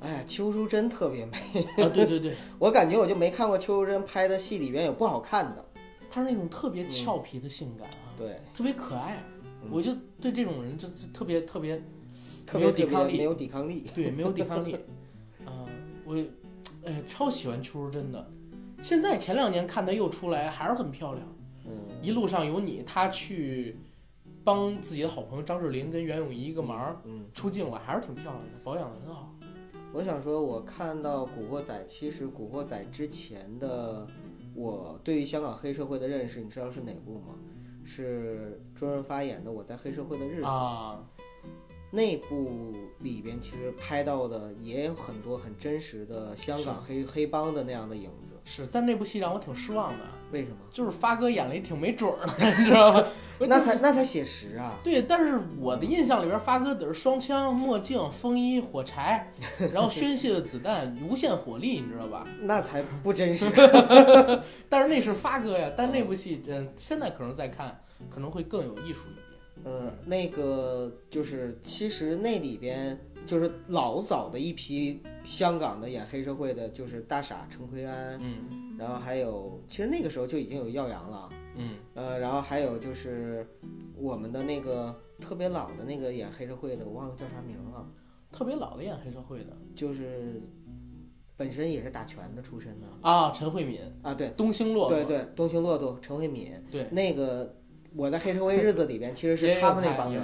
哎呀，邱淑贞特别美，啊，对对对，*laughs* 我感觉我就没看过邱淑贞拍的戏里边有不好看的。她是那种特别俏皮的性感啊，对，特别可爱，嗯我就对这种人就就特别特别特别抵抗力，没有抵抗力。对，没有抵抗力 *laughs* 啊，我哎超喜欢邱淑贞的。现在前两年看她又出来，还是很漂亮。嗯，一路上有你，她去帮自己的好朋友张智霖跟袁咏仪一个忙，嗯，出镜了，还是挺漂亮的，保养的很好。我想说，我看到《古惑仔》，其实《古惑仔》之前的我对于香港黑社会的认识，你知道是哪部吗？是周润发演的《我在黑社会的日子》啊，那部里边，其实拍到的也有很多很真实的香港黑黑帮的那样的影子。是，但那部戏让我挺失望的，为什么？就是发哥演了也挺没准儿的，*laughs* 你知道吗？那才那才写实啊！对，但是我的印象里边，发哥得是双枪、墨镜、风衣、火柴，*laughs* 然后宣泄的子弹、无限火力，你知道吧？那才不真实。*laughs* 但是那是发哥呀，但那部戏嗯现在可能再看，可能会更有艺术。呃，那个就是，其实那里边就是老早的一批香港的演黑社会的，就是大傻陈奎安，嗯然后还有，其实那个时候就已经有耀阳了，嗯，呃，然后还有就是我们的那个特别老的那个演黑社会的，我忘了叫啥名了，特别老的演黑社会的就是本身也是打拳的出身的啊，陈慧敏、啊，对东兴骆驼，对对，东兴骆驼陈慧敏，对，那个我在黑社会日子里边其实是他们那帮人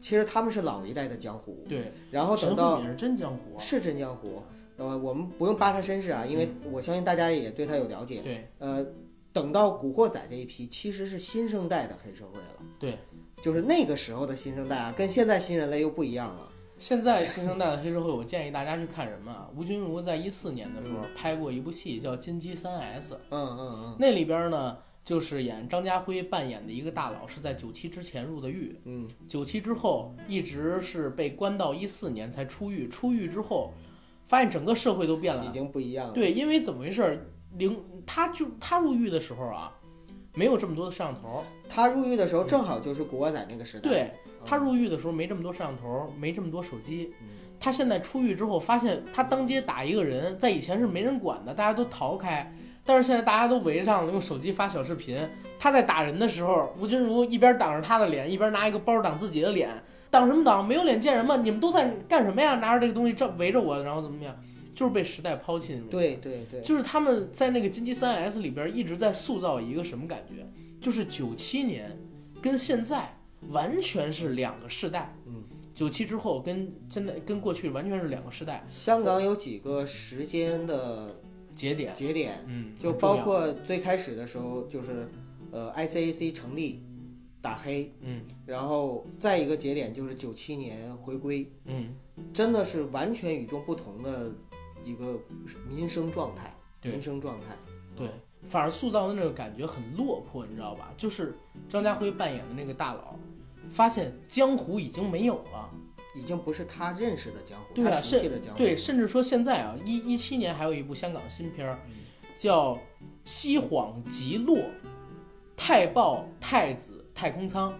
其实他们是老一代的江湖，对，然后等到也是真江湖啊，是真江湖，呃，我们不用扒他身世啊，因为我相信大家也对他有了解。对呃，等到《古惑仔》这一批，其实是新生代的黑社会了。对，就是那个时候的新生代啊，跟现在新人类又不一样了。现在新生代的黑社会，我建议大家去看什么啊？吴君如在一四年的时候拍过一部戏叫《金鸡三 S》，嗯嗯嗯那里边呢就是演张家辉扮演的一个大佬，是在九七之前入的狱，嗯九七之后一直是被关到一四年才出狱，出狱之后发现整个社会都变了，已。经不一样了。对，因为怎么回事？零他就他入狱的时候啊，没有这么多的摄像头。他入狱的时候正好就是古惑仔那个时代。对嗯他入狱的时候没这么多摄像头，没这么多手机。嗯他现在出狱之后，发现他当街打一个人，在以前是没人管的，大家都逃开。但是现在大家都围上了，用手机发小视频。他在打人的时候，吴君如一边挡着他的脸，一边拿一个包挡自己的脸。挡什么挡？没有脸见人吗？你们都在干什么呀？拿着这个东西这围着我，然后怎么样？就是被时代抛弃。对对对，就是他们在那个金鸡三 S 里边一直在塑造一个什么感觉？就是九七年跟现在完全是两个世代。嗯，九七之后跟现在跟过去完全是两个时代香港有几个时间的节点。节点，嗯，就包括最开始的时候，就是呃 ICAC 成立，打黑，嗯然后再一个节点就是九七年回归，嗯，真的是完全与众不同的一个民生状态，民生状态，对，反而塑造的那个感觉很落魄，你知道吧？就是张家辉扮演的那个大佬，发现江湖已经没有了。已经不是他认识的江湖，对啊他熟悉的江湖，对，甚至说现在啊，一一七年还有一部香港新片儿，叫《西晃极落》，太暴太子太空舱。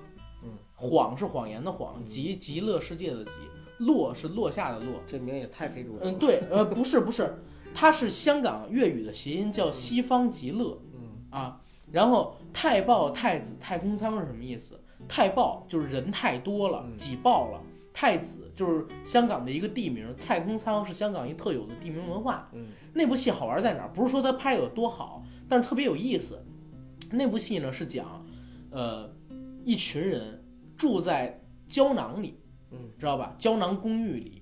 嗯，谎是谎言的谎，极极乐世界的极，落是落下的落。这名也太非主流了，嗯，对，呃，不是不是，*laughs* 它是香港粤语的谐音，叫西方极乐嗯啊。然后太暴太子太空舱是什么意思？太暴就是人太多了，嗯挤爆了。太子就是香港的一个地名，太空舱是香港一特有的地名文化。嗯那部戏好玩在哪儿？不是说它拍的有多好，但是特别有意思。那部戏呢是讲，呃，一群人住在胶囊里，嗯，知道吧？胶囊公寓里，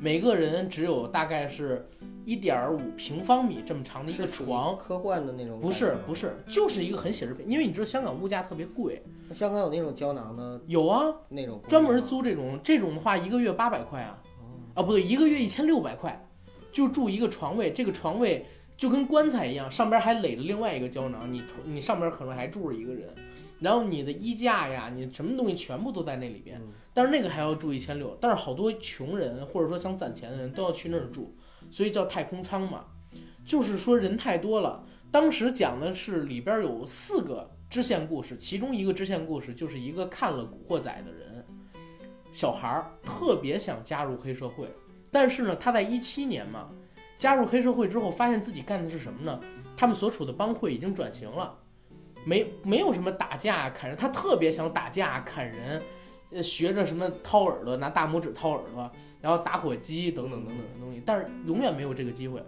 每个人只有大概是一点五平方米这么长的一个床。科幻的那种，不是不，是，就是一个很写实品，因为你知道香港物价特别贵，香港有那种胶囊的有啊，那种专门租这种，这种的话一个月八百块啊，啊不对，一个月一千六百块，就住一个床位，这个床位就跟棺材一样，上边还垒着另外一个胶囊，你床你上边可能还住着一个人，然后你的衣架呀，你什么东西全部都在那里边，嗯但是那个还要住一千六，但是好多穷人或者说想攒钱的人都要去那儿住，所以叫太空舱嘛，就是说人太多了。当时讲的是里边有四个支线故事，其中一个支线故事就是一个看了《古惑仔》的人，小孩儿特别想加入黑社会，但是呢，他在一七年嘛，加入黑社会之后，发现自己干的是什么呢？他们所处的帮会已经转型了，没没有什么打架砍人，他特别想打架砍人，呃，学着什么掏耳朵，拿大拇指掏耳朵，然后打火机等等等等的东西，但是永远没有这个机会。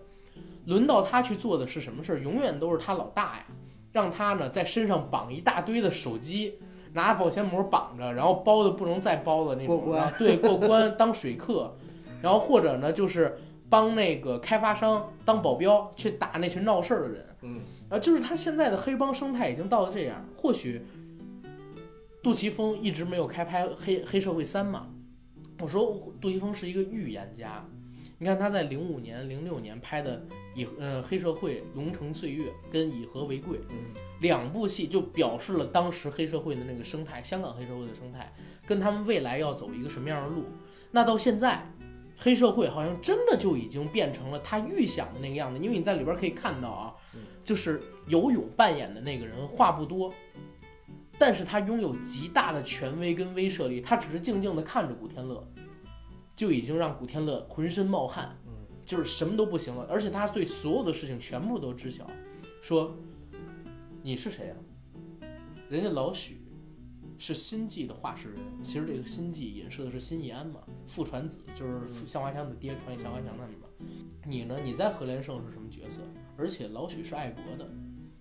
轮到他去做的是什么事儿？永远都是他老大呀，让他呢在身上绑一大堆的手机，拿保鲜膜绑着，然后包的不能再包的那种，然后对，过关当水客，然后或者呢就是帮那个开发商当保镖去打那群闹事儿的人。嗯，啊，就是他现在的黑帮生态已经到了这样，或许杜琪峰一直没有开拍黑黑社会三嘛。我说杜琪峰是一个预言家，你看他在零五年、零六年拍的以呃黑社会龙城岁月跟以和为贵嗯两部戏，就表示了当时黑社会的那个生态，香港黑社会的生态，跟他们未来要走一个什么样的路。那到现在，黑社会好像真的就已经变成了他预想的那个样子，因为你在里边可以看到啊，就是游泳扮演的那个人话不多，但是他拥有极大的权威跟威慑力，他只是静静的看着古天乐，就已经让古天乐浑身冒汗，嗯，就是什么都不行了，而且他对所有的事情全部都知晓。说你是谁啊？人家老许是辛济的话事人，其实这个辛济影射的是辛义安嘛，父传子就是向华强的爹，传向华强他们嘛。你呢？你在何连胜是什么角色？而且老许是爱国的，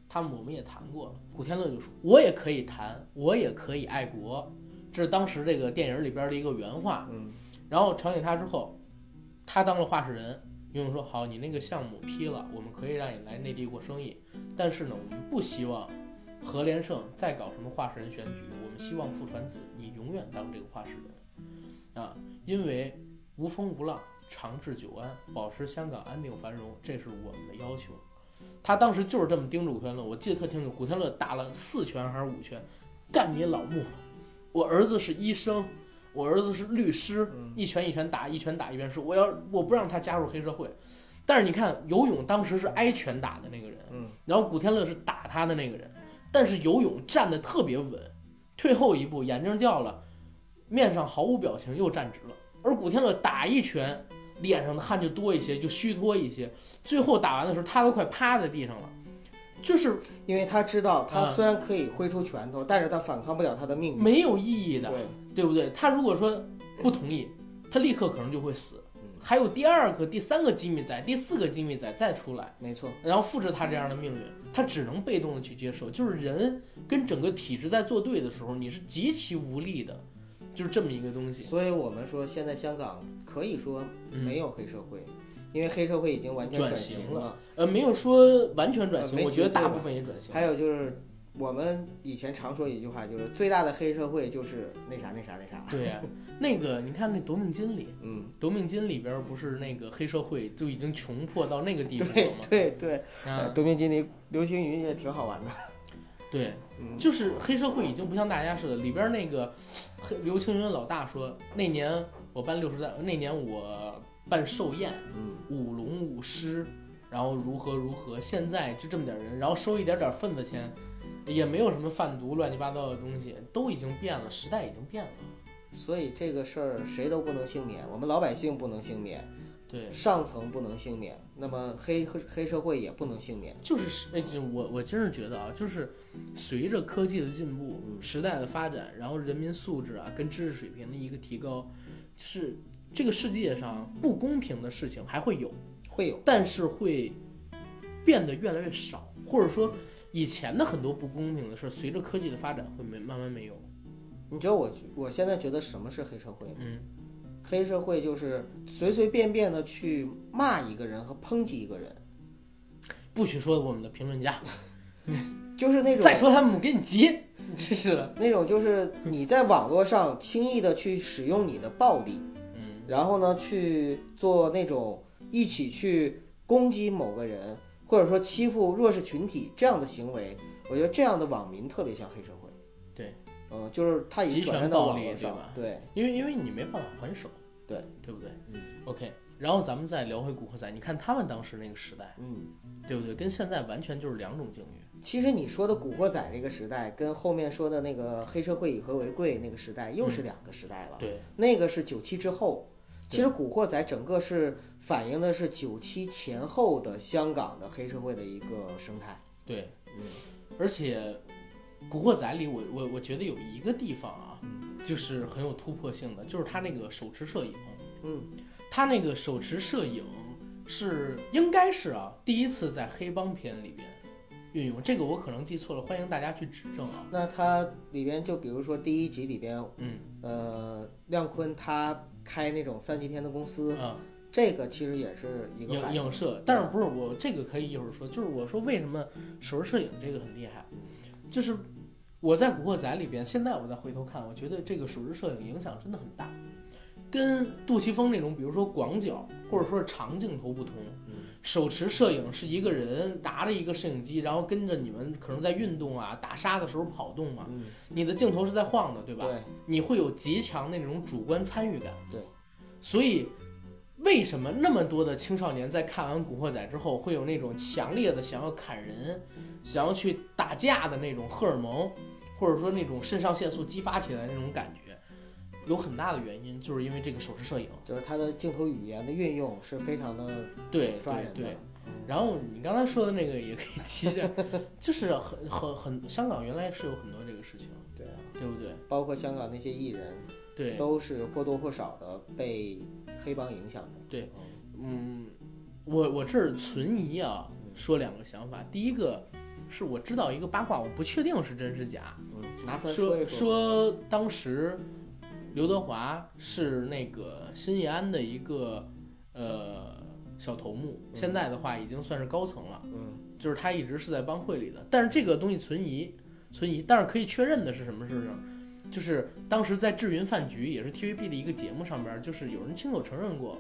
他们我们也谈过了。古天乐就说：“我也可以谈，我也可以爱国。”这是当时这个电影里边的一个原话。嗯，然后传给他之后，他当了话事人。因为说：“好，你那个项目批了，我们可以让你来内地过生意，但是呢，我们不希望何连胜再搞什么话事人选举，我们希望傅传子你永远当这个话事人，啊，因为无风无浪，长治久安，保持香港安定繁荣，这是我们的要求。”他当时就是这么盯着古天乐，我记得特清楚，古天乐打了四拳还是五拳，干你老母！我儿子是医生，我儿子是律师，嗯一拳一拳打，一拳打一边说我要我不让他加入黑社会。但是你看游泳当时是挨拳打的那个人，嗯，然后古天乐是打他的那个人，但是游泳站得特别稳，退后一步，眼镜掉了，面上毫无表情，又站直了。而古天乐打一拳，脸上的汗就多一些，就虚脱一些，最后打完的时候，他都快趴在地上了，就是因为他知道他啊虽然可以挥出拳头，但是他反抗不了他的命运。没有意义的。对，对不对？他如果说不同意，他立刻可能就会死嗯。还有第二个、第三个机密仔、第四个机密仔再出来，没错，然后复制他这样的命运，他只能被动的去接受。就是人跟整个体制在作对的时候，你是极其无力的，就是这么一个东西。所以我们说现在香港可以说嗯没有黑社会，因为黑社会已经完全转转型了。呃，没有说完全转型，呃我觉得大部分也转型。还有就是我们以前常说一句话，就是最大的黑社会就是那啥那啥那啥。对呀、*laughs* 那个你看那《夺命金》里，嗯，《夺命金》里边不是那个黑社会就已经穷破到那个地步了对吗？对对，啊呃，夺命金里刘青云也挺好玩的。对，嗯，就是黑社会已经不像大家似的，里边那个黑刘青云老大说，那年我办六十代，那年我办寿宴，嗯，舞龙舞狮，然后如何如何，现在就这么点人，然后收一点点份子钱，也没有什么贩毒乱七八糟的东西，都已经变了，时代已经变了。所以这个事儿谁都不能幸免，我们老百姓不能幸免，对，上层不能幸免，那么黑黑黑社会也不能幸免。就是那就我我真是觉得啊，就是随着科技的进步、嗯时代的发展，然后人民素质啊跟知识水平的一个提高，是这个世界上不公平的事情还会有，会有，但是会变得越来越少，或者说以前的很多不公平的事，随着科技的发展会没慢慢没有。你知道我我现在觉得什么是黑社会吗？嗯，黑社会就是随随便便的去骂一个人和抨击一个人，不许说我们的评论家，*laughs* 就是那种再说他们我给你急，真是的。那种就是你在网络上轻易的去使用你的暴力，嗯，然后呢去做那种一起去攻击某个人，或者说欺负弱势群体这样的行为，我觉得这样的网民特别像黑社会。对，嗯、就是他已经转战到暴网络上力对吧，对，因为因为你没办法还手，对对不对？嗯，OK。然后咱们再聊回《古惑仔》，你看他们当时那个时代，嗯，对不对？跟现在完全就是两种境遇。其实你说的《古惑仔》那个时代，跟后面说的那个黑社会以和为贵那个时代又是两个时代了。对，那个是九七之后，其实《古惑仔》整个是反映的是九七前后的香港的黑社会的一个生态。对，嗯，而且《古惑仔》里我我我觉得有一个地方啊，嗯就是很有突破性的，就是他那个手持摄影，嗯，他那个手持摄影是应该是啊第一次在黑帮片里边运用，这个我可能记错了，欢迎大家去指正啊。那它里边就比如说第一集里边，嗯呃，亮坤他开那种三级片的公司，啊，这个其实也是一个影反应。影射，但是不是我这个可以一会儿说，就是我说为什么手持摄影这个很厉害，就是我在《古惑仔》里边，现在我再回头看，我觉得这个手持摄影影响真的很大，跟杜琪峰那种，比如说广角或者说是长镜头不同。手持摄影是一个人拿着一个摄影机，然后跟着你们可能在运动啊、打沙的时候跑动嘛，嗯，你的镜头是在晃的，对吧？对，你会有极强的那种主观参与感。对，所以为什么那么多的青少年在看完《古惑仔》之后，会有那种强烈的想要砍人、想要去打架的那种荷尔蒙，或者说那种肾上腺素激发起来的那种感觉？有很大的原因就是因为这个手持摄影。就是它的镜头语言的运用是非常的对抓人的。对对。然后你刚才说的那个也可以提一下，*laughs* 就是很很很香港原来是有很多这个事情，对啊，对不对？包括香港那些艺人，对，都是或多或少的被黑帮影响的。对嗯，我我这儿存疑啊，说两个想法。第一个是我知道一个八卦，我不确定是真是假，嗯，拿出来说一说。说当时刘德华是那个新义安的一个呃小头目，现在的话已经算是高层了，嗯就是他一直是在帮会里的。但是这个东西存疑，存疑。但是可以确认的是什么事呢？就是当时在智云饭局，也是 TVB 的一个节目上边，就是有人亲口承认过，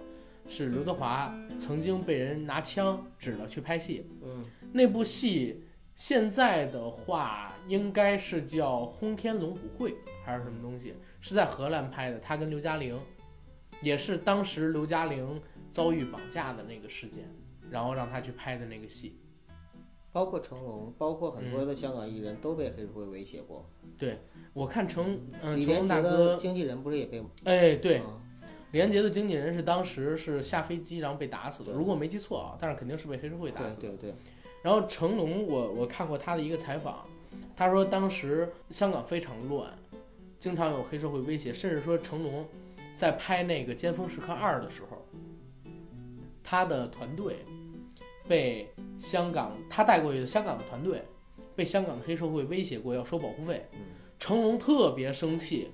是刘德华曾经被人拿枪指了去拍戏。嗯那部戏现在的话应该是叫《轰天龙虎会》还是什么东西，是在荷兰拍的。他跟刘嘉玲，也是当时刘嘉玲遭遇绑架的那个事件，然后让他去拍的那个戏。包括成龙，包括很多的香港艺人都被黑社会威胁过。对我看成嗯、李连杰的，经纪人不是也被？哎对，嗯李连杰的经纪人是当时是下飞机然后被打死的，如果没记错啊，但是肯定是被黑社会打死的。对对对，然后成龙我，我看过他的一个采访，他说当时香港非常乱，经常有黑社会威胁，甚至说成龙在拍那个《尖峰时刻二》的时候，他的团队被香港他带过去的香港的团队被香港的黑社会威胁过要收保护费，嗯成龙特别生气，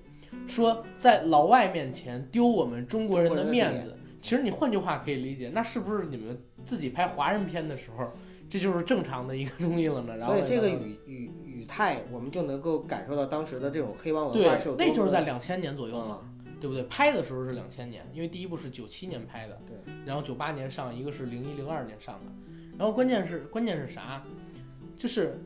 说在老外面前丢我们中国人的面子。其实你换句话可以理解，那是不是你们自己拍华人片的时候，这就是正常的一个东西了呢？然后所以这个语语语态，我们就能够感受到当时的这种黑帮文化是有，多么那就是在两千年左右嘛，嗯对不对？拍的时候是两千年，因为第一部是九七年拍的，对，然后九八年上，一个是零一零二年上的，然后关键是关键是啥？就是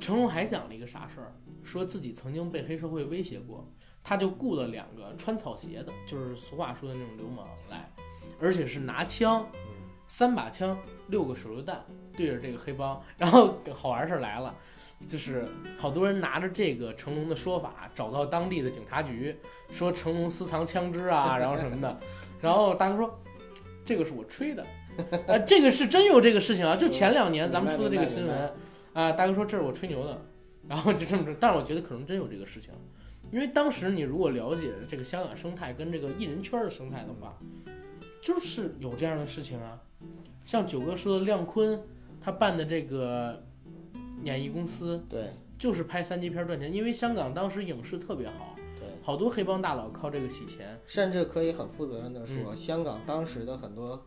成龙还讲了一个啥事儿，说自己曾经被黑社会威胁过，他就雇了两个穿草鞋的，就是俗话说的那种流氓来，而且是拿枪，三把枪，六个手榴弹对着这个黑帮，然后好玩事儿来了。就是好多人拿着这个成龙的说法，找到当地的警察局，说成龙私藏枪支啊，然后什么的。然后大哥说，这个是我吹的，*laughs* 呃，这个是真有这个事情啊，就前两年咱们出的这个新闻啊，大哥说这是我吹牛的，然后就这么着。但是我觉得可能真有这个事情，因为当时你如果了解这个香港生态跟这个艺人圈的生态的话，就是有这样的事情啊。像九哥说的亮坤，他办的这个演艺公司，对就是拍三级片赚钱，因为香港当时影视特别好，对，好多黑帮大佬靠这个洗钱。甚至可以很负责任的说，嗯香港当时的很多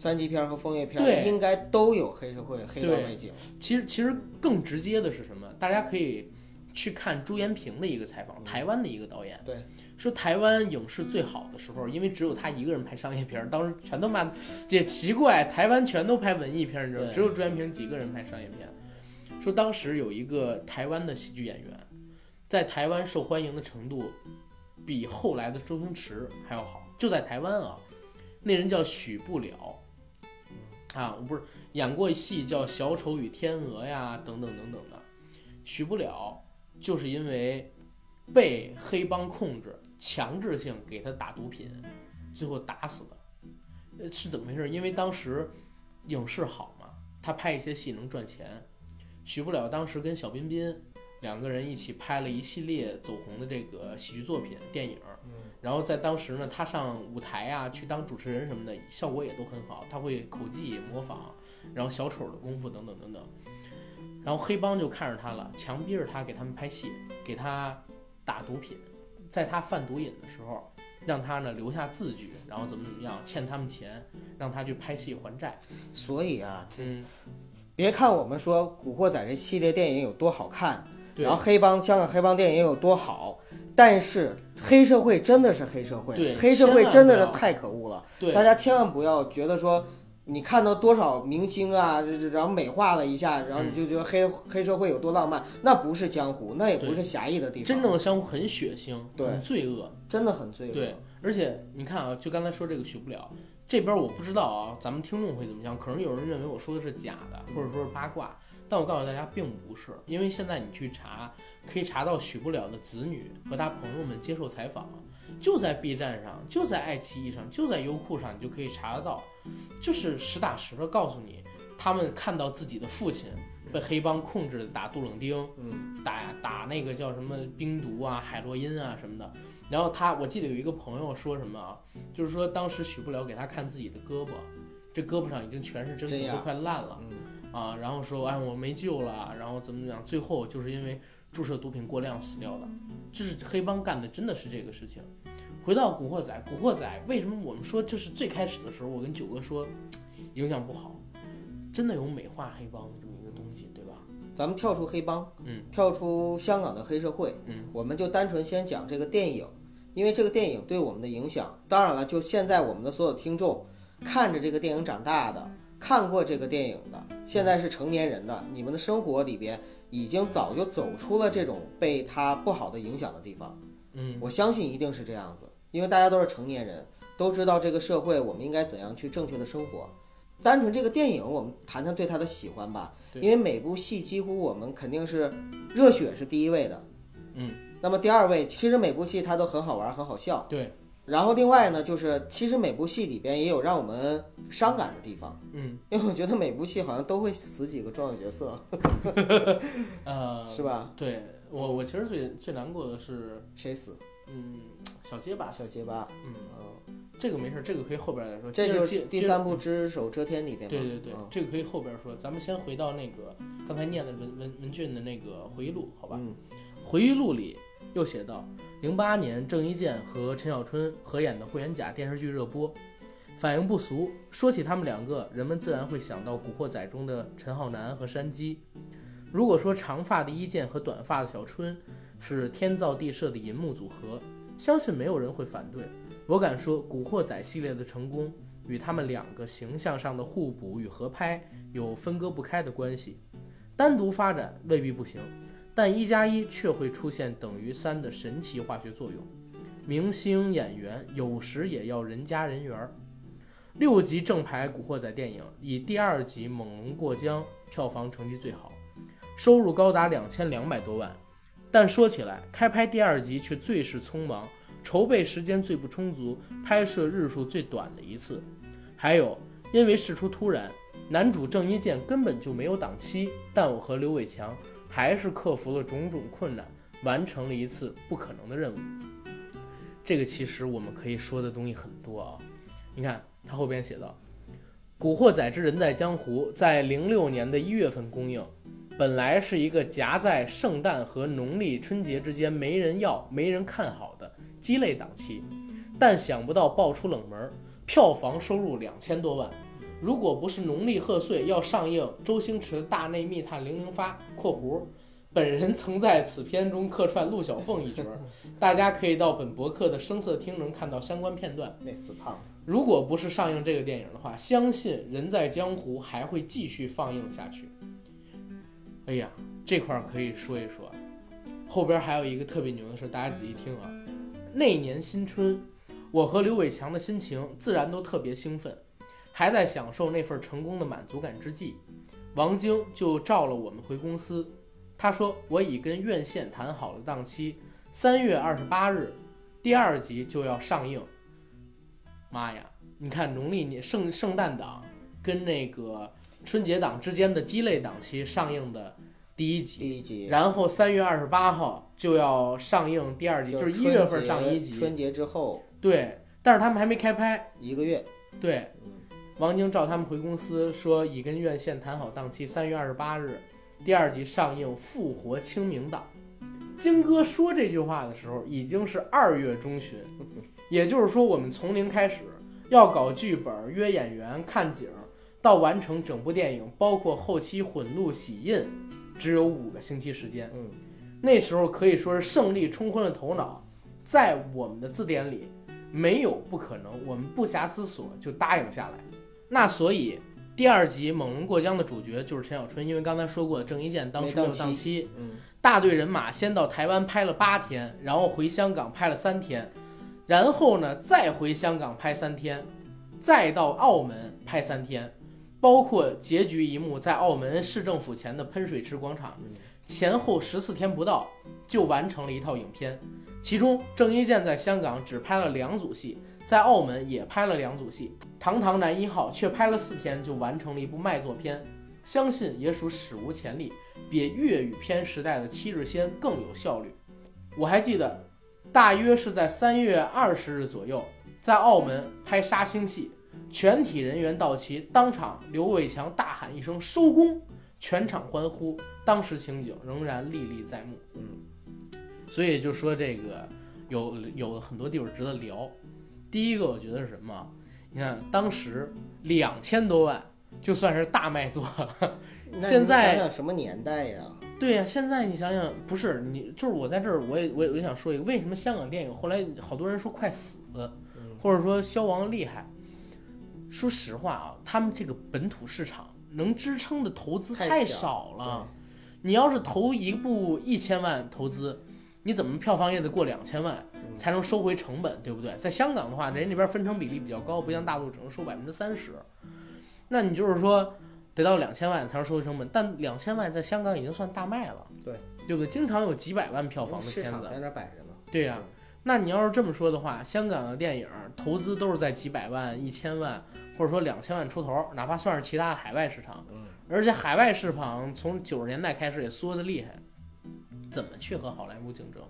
三级片和枫叶片对应该都有黑社会、黑帮对背景。其实其实更直接的是什么？大家可以去看朱延平的一个采访，台湾的一个导演，对，说台湾影视最好的时候，因为只有他一个人拍商业片儿，当时全都骂，也奇怪，台湾全都拍文艺片儿，你知道吗，只有朱延平几个人拍商业片。说当时有一个台湾的喜剧演员，在台湾受欢迎的程度比后来的周星驰还要好，就在台湾啊，那人叫许不了。啊，我不是演过戏叫《小丑与天鹅》呀，等等等等的。许不了就是因为被黑帮控制，强制性给他打毒品，最后打死的。是怎么回事？因为当时影视好嘛，他拍一些戏能赚钱。许不了当时跟小彬彬两个人一起拍了一系列走红的这个喜剧作品、电影。然后在当时呢，他上舞台啊，去当主持人什么的，效果也都很好。他会口技模仿，然后小丑的功夫等等等等。然后黑帮就看着他了，强逼着他给他们拍戏，给他打毒品，在他贩毒瘾的时候，让他呢留下字据，然后怎么怎么样，欠他们钱，让他去拍戏还债。所以啊，嗯，别看我们说《古惑仔》这系列电影有多好看，然后黑帮香港黑帮电影有多好，但是黑社会真的是黑社会，对黑社会真的是太可恶了。对大家千万不要觉得说，你看到多少明星啊，然后美化了一下，然后你就觉得黑、黑社会有多浪漫，那不是江湖，那也不是侠义的地方，真正的江湖很血腥，对很罪恶。真的很罪恶。对，而且你看啊，就刚才说这个许不了，这边我不知道啊，咱们听众会怎么想？可能有人认为我说的是假的，或者说是八卦，但我告诉大家并不是，因为现在你去查，可以查到许不了的子女和他朋友们接受采访，就在 B 站上，就在爱奇艺上，就在优酷上，你就可以查得到，就是实打实的告诉你，他们看到自己的父亲被黑帮控制打杜冷丁，嗯，打打那个叫什么冰毒啊、海洛因啊什么的。然后他，我记得有一个朋友说什么啊，就是说当时许不了给他看自己的胳膊，这胳膊上已经全是针都快烂了嗯，啊。然后说哎我没救了，然后怎么怎么样，最后就是因为注射毒品过量死掉的。就是黑帮干的真的是这个事情。回到《古惑仔》，《古惑仔》为什么我们说就是最开始的时候，我跟九哥说影响不好，真的有美化黑帮的这么一个东西，对吧？咱们跳出黑帮，嗯，跳出香港的黑社会，嗯，我们就单纯先讲这个电影，因为这个电影对我们的影响。当然了，就现在我们的所有听众看着这个电影长大的，看过这个电影的，现在是成年人的，你们的生活里边已经早就走出了这种被他不好的影响的地方。嗯，我相信一定是这样子，因为大家都是成年人，都知道这个社会我们应该怎样去正确的生活。单纯这个电影，我们谈谈对他的喜欢吧，因为每部戏几乎我们肯定是热血是第一位的，嗯，那么第二位其实每部戏它都很好玩，很好笑。对，然后另外呢，就是其实每部戏里边也有让我们伤感的地方，嗯，因为我觉得每部戏好像都会死几个重要角色，*laughs* 呃，*laughs* 是吧？对我，我其实最最难过的是，谁死？嗯，小结巴，小结巴。嗯，嗯，这个没事，这个可以后边再说。这就是第三部《只手遮天》里边嘛。对对对，嗯这个可以后边说。咱们先回到那个刚才念的文文文俊的那个回忆录，好吧？嗯回忆录里又写到，零八年郑伊健和陈小春合演的《霍元甲》电视剧热播，反应不俗。说起他们两个，人们自然会想到《古惑仔》中的陈浩南和山鸡。如果说长发的伊健和短发的小春是天造地设的银幕组合，相信没有人会反对。我敢说，《古惑仔》系列的成功与他们两个形象上的互补与合拍有分割不开的关系。单独发展未必不行，但一加一却会出现等于三的神奇化学作用。明星演员有时也要人加人缘儿。六集正牌《古惑仔》电影以第二集《猛龙过江》票房成绩最好，收入高达两千两百多万。但说起来，开拍第二集却最是匆忙，筹备时间最不充足，拍摄日数最短的一次。还有，因为事出突然，男主郑伊健根本就没有档期，但我和刘伟强还是克服了种种困难，完成了一次不可能的任务。这个其实我们可以说的东西很多啊。你看他后边写道，《古惑仔之人在江湖》在零六年的一月份公映，本来是一个夹在圣诞和农历春节之间没人要、没人看好的鸡肋档期，但想不到爆出冷门，票房收入两千多万。如果不是农历贺岁要上映周星驰的《大内密探零零发》（括弧），本人曾在此片中客串陆小凤一角，*laughs* 大家可以到本博客的声色厅能看到相关片段。那死胖子。如果不是上映这个电影的话，相信《人在江湖》还会继续放映下去。哎呀，这块儿可以说一说，后边还有一个特别牛的事，大家仔细听啊。那年新春，我和刘伟强的心情自然都特别兴奋，还在享受那份成功的满足感之际，王晶就召了我们回公司。他说：“我已跟院线谈好了档期，三月二十八日，第二集就要上映。”妈呀！你看农历年圣圣诞档跟那个春节档之间的鸡肋档期上映的第一集，第一集，然后三月二十八号就要上映第二集，就是一月份上一集。春节之后对，但是他们还没开拍。一个月，对，王晶召他们回公司说，已跟院线谈好档期，三月二十八日第二集上映，复活清明档。金哥说这句话的时候，已经是二月中旬，也就是说，我们从零开始要搞剧本、约演员、看景，到完成整部电影，包括后期混录、洗印，只有五个星期时间。嗯，那时候可以说是胜利冲昏了头脑，在我们的字典里没有不可能，我们不暇思索就答应下来。那所以第二集《猛龙过江》的主角就是陈小春，因为刚才说过郑伊健当时没有档期，嗯，大队人马先到台湾拍了八天，然后回香港拍了三天，然后呢再回香港拍三天，再到澳门拍三天，包括结局一幕在澳门市政府前的喷水池广场，前后十四天不到就完成了一套影片。其中郑伊健在香港只拍了两组戏，在澳门也拍了两组戏，《堂堂男一号》却拍了四天就完成了一部卖座片，相信也属史无前例。比粤语片时代的《七日仙》更有效率。我还记得，大约是在三月二十日左右，在澳门拍杀青戏，全体人员到齐，当场刘伟强大喊一声“收工”，全场欢呼。当时情景仍然历历在目。嗯，所以就说这个有有很多地方值得聊。第一个，我觉得是什么？你看当时两千多万，就算是大卖座。那现在你想想什么年代呀？对呀、现在你想想，不是你，就是我在这儿，我也我也我也想说一个，为什么香港电影后来好多人说快死，或者说消亡厉害？说实话啊，他们这个本土市场能支撑的投资太少了。你要是投一部一千万投资，你怎么票房也得过两千万嗯才能收回成本，对不对？在香港的话，人家那边分成比例比较高，不像大陆只能收百分之三十。那你就是说得到两千万才能收回成本，但两千万在香港已经算大卖了，对对不对？经常有几百万票房的片子，在那摆着呢。对呀、那你要是这么说的话，香港的电影投资都是在几百万、一千万，或者说两千万出头，哪怕算是其他的海外市场，嗯，而且海外市场从九十年代开始也缩得厉害，怎么去和好莱坞竞争？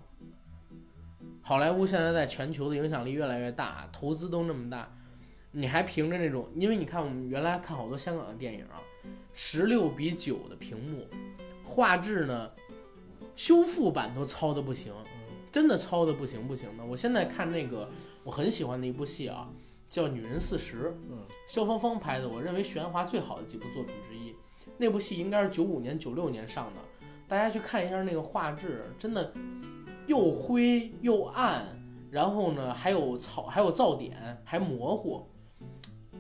好莱坞现在在全球的影响力越来越大，投资都那么大，你还凭着那种？因为你看我们原来看好多香港的电影啊，十六比九的屏幕，画质呢，修复版都糙的不行，真的糙的不行不行的。我现在看那个我很喜欢的一部戏啊，叫《女人四十》，嗯，萧芳芳拍的，我认为徐安华最好的几部作品之一。那部戏应该是九五年、九六年上的，大家去看一下那个画质，真的又灰又暗，然后呢还有草，还有噪点，还模糊，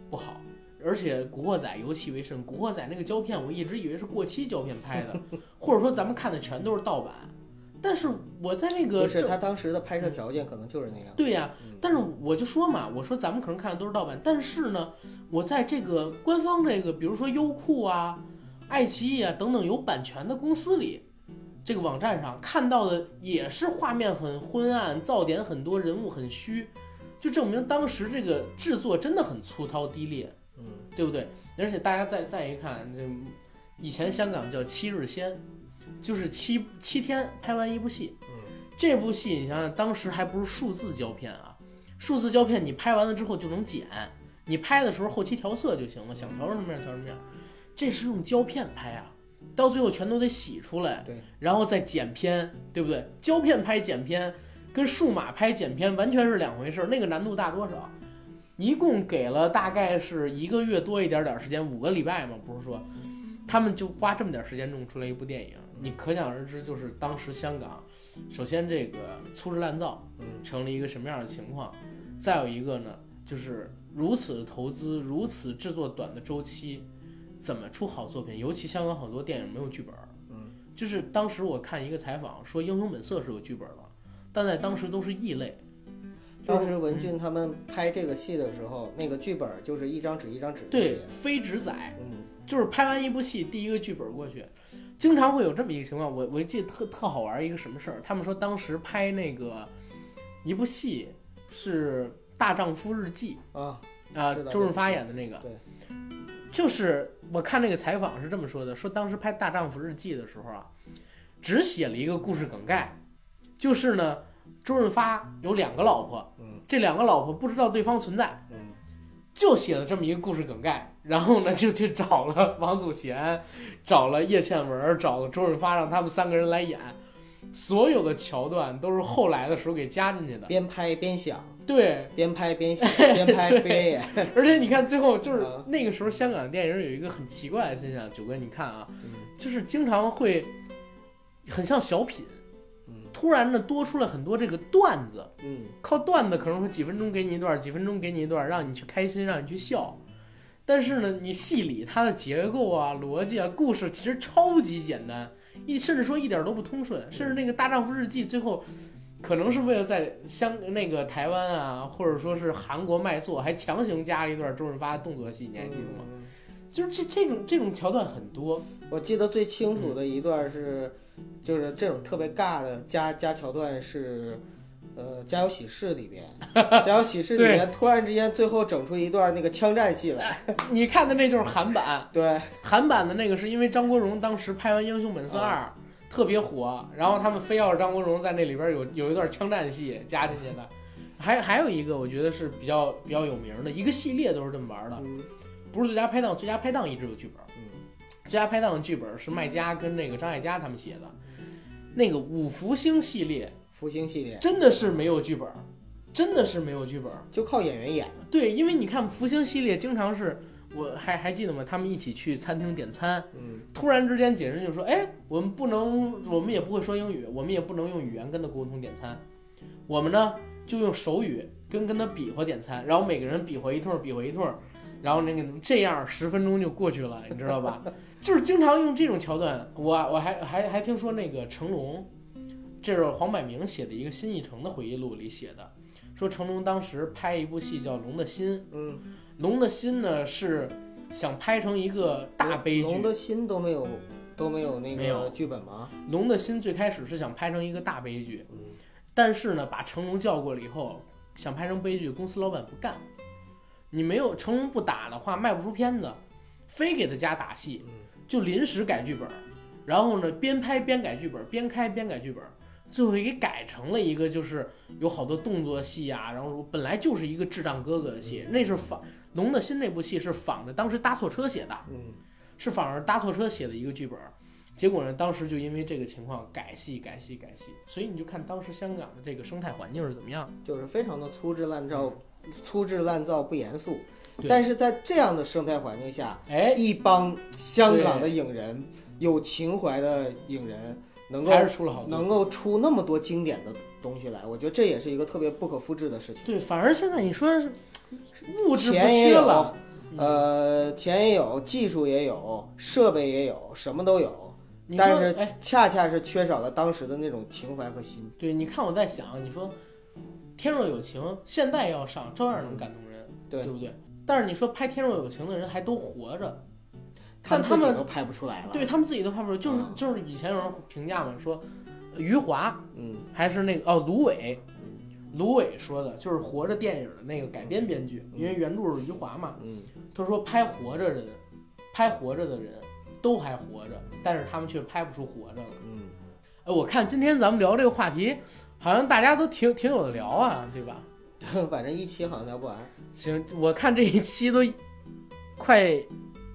不好。而且《古惑仔》尤其为甚，《古惑仔》那个胶片我一直以为是过期胶片拍的，*laughs* 或者说咱们看的全都是盗版。但是我在那个不是他当时的拍摄条件可能就是那样。对呀、嗯但是我就说嘛，我说咱们可能看的都是盗版，但是呢，我在这个官方这个，比如说优酷啊、爱奇艺啊等等有版权的公司里，这个网站上看到的也是画面很昏暗，噪点很多，人物很虚，就证明当时这个制作真的很粗糙低劣，嗯，对不对？而且大家再再一看，这以前香港叫七日仙，就是七七天拍完一部戏。嗯这部戏你想想，当时还不是数字胶片啊，数字胶片你拍完了之后就能剪，你拍的时候后期调色就行了，想调成什么样调什么样。这是用胶片拍啊，到最后全都得洗出来，对，然后再剪片，对不对？胶片拍剪片跟数码拍剪片完全是两回事儿，那个难度大多少？一共给了大概是一个月多一点点时间，五个礼拜嘛，不是说，他们就花这么点时间弄出来一部电影，你可想而知，就是当时香港，首先这个粗制滥造，嗯，成了一个什么样的情况？再有一个呢，就是如此的投资，如此制作短的周期，怎么出好作品？尤其香港好多电影没有剧本，嗯，就是当时我看一个采访说，《英雄本色》是有剧本的，但在当时都是异类。当时文俊他们拍这个戏的时候，那个剧本就是一张纸一张纸对写，非纸仔，嗯就是拍完一部戏，第一个剧本过去，经常会有这么一个情况。我我记得特特好玩一个什么事儿，他们说当时拍那个一部戏是《大丈夫日记啊，》啊、周润发演的那个，对，就是我看那个采访是这么说的，说当时拍《大丈夫日记》的时候啊，只写了一个故事梗概，就是呢，周润发有两个老婆，嗯这两个老婆不知道对方存在，嗯就写了这么一个故事梗概，然后呢就去找了王祖贤，找了叶倩文，找了周润发，让他们三个人来演。所有的桥段都是后来的时候给加进去的，边拍边想，对，边拍边写，边拍边演，*laughs* 而且你看最后就是啊那个时候香港的电影有一个很奇怪的现象，九哥你看啊，嗯。就是经常会很像小品，嗯。突然呢多出了很多这个段子，嗯。靠段子可能会几分钟给你一段，几分钟给你一段，让你去开心，让你去笑。但是呢，你戏里它的结构啊、逻辑啊、故事，其实超级简单，一甚至说一点都不通顺。甚至那个《大丈夫日记》最后，可能是为了在香那个台湾啊，或者说是韩国卖座，还强行加了一段周润发的动作戏，你还记得吗？嗯。就是这这种这种桥段很多，我记得最清楚的一段是，就是这种特别尬的加加桥段是，呃，*laughs*《家有喜事》里边，《家有喜事》里边突然之间最后整出一段那个枪战戏来，你看的那就是韩版，*laughs* 对，韩版的那个是因为张国荣当时拍完《英雄本色二》特别火，然后他们非要张国荣在那里边有有一段枪战戏加进去的。还还有一个我觉得是比较比较有名的一个系列都是这么玩的，嗯。不是最佳拍档，最佳拍档一直有剧本，嗯。最佳拍档的剧本是麦家跟那个张艾嘉他们写的，那个五福星系列福星系列。真的是没有剧本，真的是没有剧本。就靠演员演，对，因为你看福星系列经常是我还还记得吗？他们一起去餐厅点餐，嗯突然之间，几人就说：“哎，我们不能，我们也不会说英语，我们也不能用语言跟他沟通点餐，我们呢就用手语跟跟他比划点餐，然后每个人比划一通，比划一通，然后那个这样十分钟就过去了，你知道吧？*laughs* 就是经常用这种桥段。我我还还还听说那个成龙，这是黄百鸣写的一个新艺城的回忆录里写的，说成龙当时拍一部戏叫《龙的心》，嗯，《龙的心》呢是想拍成一个大悲剧，龙的心都没有都没有那个剧本吗？龙的心最开始是想拍成一个大悲剧，嗯。但是呢，把成龙叫过来以后，想拍成悲剧，公司老板不干。你没有成龙不打的话，卖不出片子，非给他加打戏，嗯。就临时改剧本，然后呢，边拍边改剧本，边开边改剧本，最后给改成了一个就是有好多动作戏啊，然后本来就是一个智障哥哥的戏，那是仿龙的心那部戏是仿着当时搭错车写的，嗯是仿着搭错车写的一个剧本儿，结果呢，当时就因为这个情况改戏、改戏、改戏，所以你就看当时香港的这个生态环境是怎么样。就是非常的粗制滥造，粗制滥造不严肃。但是在这样的生态环境下，哎，一帮香港的影人，有情怀的影人，能够还是出了好多。能够出那么多经典的东西来，我觉得这也是一个特别不可复制的事情。对，反而现在你说是物质不钱也有缺了，，嗯呃，钱也有，技术也有，设备也有，什么都有，但是哎，恰恰是缺少了当时的那种情怀和心。对，你看我在想，你说《天若有情》现在要上，照样能感动人，对不对？但是你说拍《天若有情》的人还都活着，他但他们自己都拍不出来了。对他们自己都拍不出来，就是嗯就是以前有人评价嘛，说呃余华嗯还是那个哦，芦苇，芦苇说的就是《活着》电影的那个改编编剧，因为原著是余华嘛。嗯，他说拍活着人，拍活着的人都还活着，但是他们却拍不出活着了。嗯，哎，我看今天咱们聊这个话题，好像大家都挺挺有的聊啊，对吧？*laughs* 反正一期好像聊不完。行，我看这一期都快，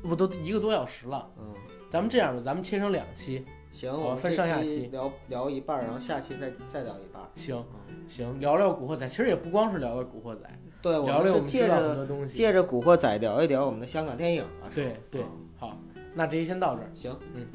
我都一个多小时了。嗯，咱们这样吧，咱们切成两期。行，我们分上下期期聊聊一半，然后下期再再聊一半。行嗯行，聊聊《古惑仔》，其实也不光是聊聊《古惑仔对，》，我聊聊我们是借们知道很着多东西。借着《古惑仔》聊一聊我们的香港电影了。是吧对对嗯好，那这期先到这儿。行，嗯。